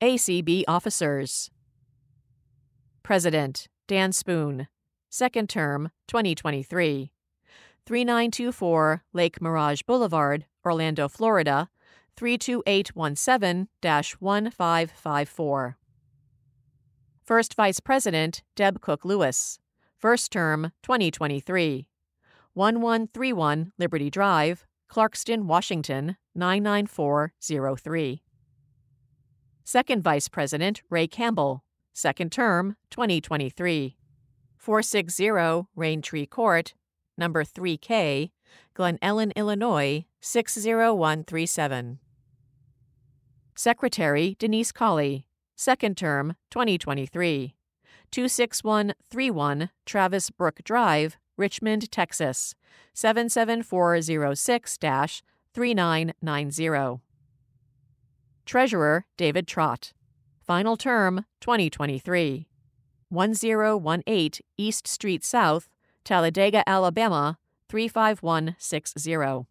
ACB officers. President Dan Spoon, second term 2023. 3924 Lake Mirage Boulevard, Orlando, Florida 32817 1554. First Vice President Deb Cook Lewis, first term 2023. 1131 Liberty Drive, Clarkston, Washington 99403. Second Vice President Ray Campbell, second term 2023. 460 Raintree Court, number 3K, Glen Ellyn, Illinois 60137. Secretary Denise Colley, second term 2023. 26131 Travis Brook Drive, Richmond, Texas 77406 3990. Treasurer David Trott. Final term 2023. 1018 East Street South, Talladega, Alabama 35160.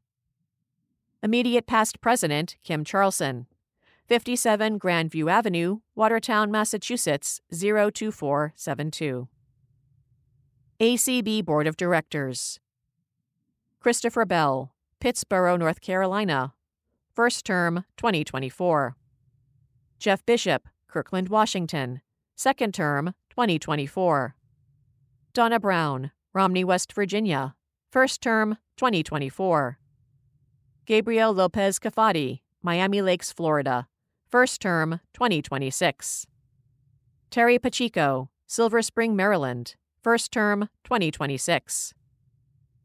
Immediate past president Kim Charlson. 57 Grandview Avenue, Watertown, Massachusetts 02472. ACB Board of Directors Christopher Bell, Pittsboro, North Carolina, first term 2024. Jeff Bishop, Kirkland, Washington, second term 2024. Donna Brown, Romney, West Virginia, first term 2024. Gabriel Lopez Cafati, Miami Lakes, Florida, first term 2026. Terry Pacheco, Silver Spring, Maryland, first term 2026.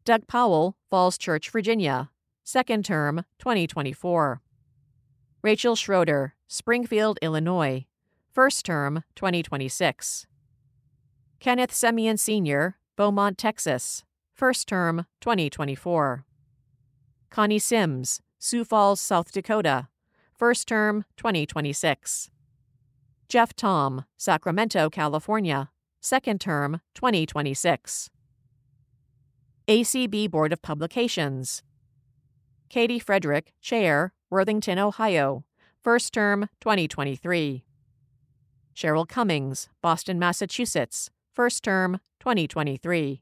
Doug Powell, Falls Church, Virginia, second term 2024. Rachel Schroeder, Springfield, Illinois, first term 2026. Kenneth Semien Sr., Beaumont, Texas, first term 2024. Connie Sims, Sioux Falls, South Dakota, first term 2026. Jeff Thom, Sacramento, California, second term 2026. ACB Board of Publications. Katie Frederick, Chair, Worthington, Ohio, first term 2023. Cheryl Cummings, Boston, Massachusetts, first term 2023.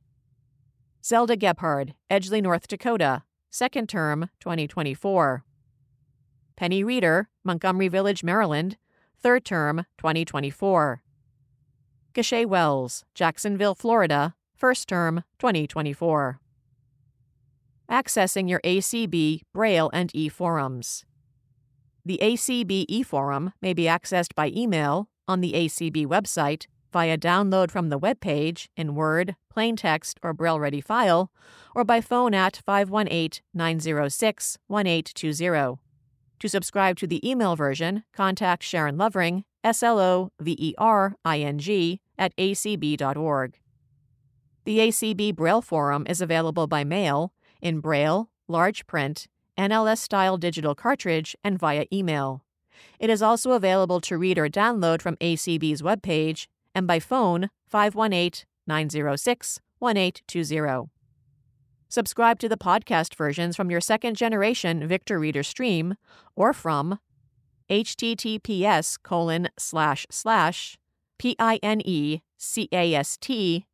Zelda Gebhard, Edgeley, North Dakota, second term 2024. Penny Reeder, Montgomery Village, Maryland, third term 2024. Gashay Wells, Jacksonville, Florida, first term 2024. Accessing your ACB Braille and e forums. The ACB e forum may be accessed by email on the ACB website via download from the web page in Word, plain text, or Braille ready file, or by phone at 518 906 1820. To subscribe to the email version, contact Sharon Lovering, S L O V E R I N G, at acb.org. The ACB Braille Forum is available by mail, in Braille, large print, NLS style digital cartridge, and via email. It is also available to read or download from ACB's webpage and by phone 518 906 1820. Subscribe to the podcast versions from your second generation Victor Reader stream or from https colon slash slash p-i-n-e-c-a-s-t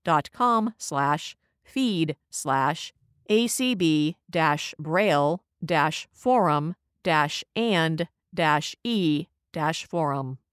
dot com slash feed slash acb dash braille dash forum dash and dash e dash forum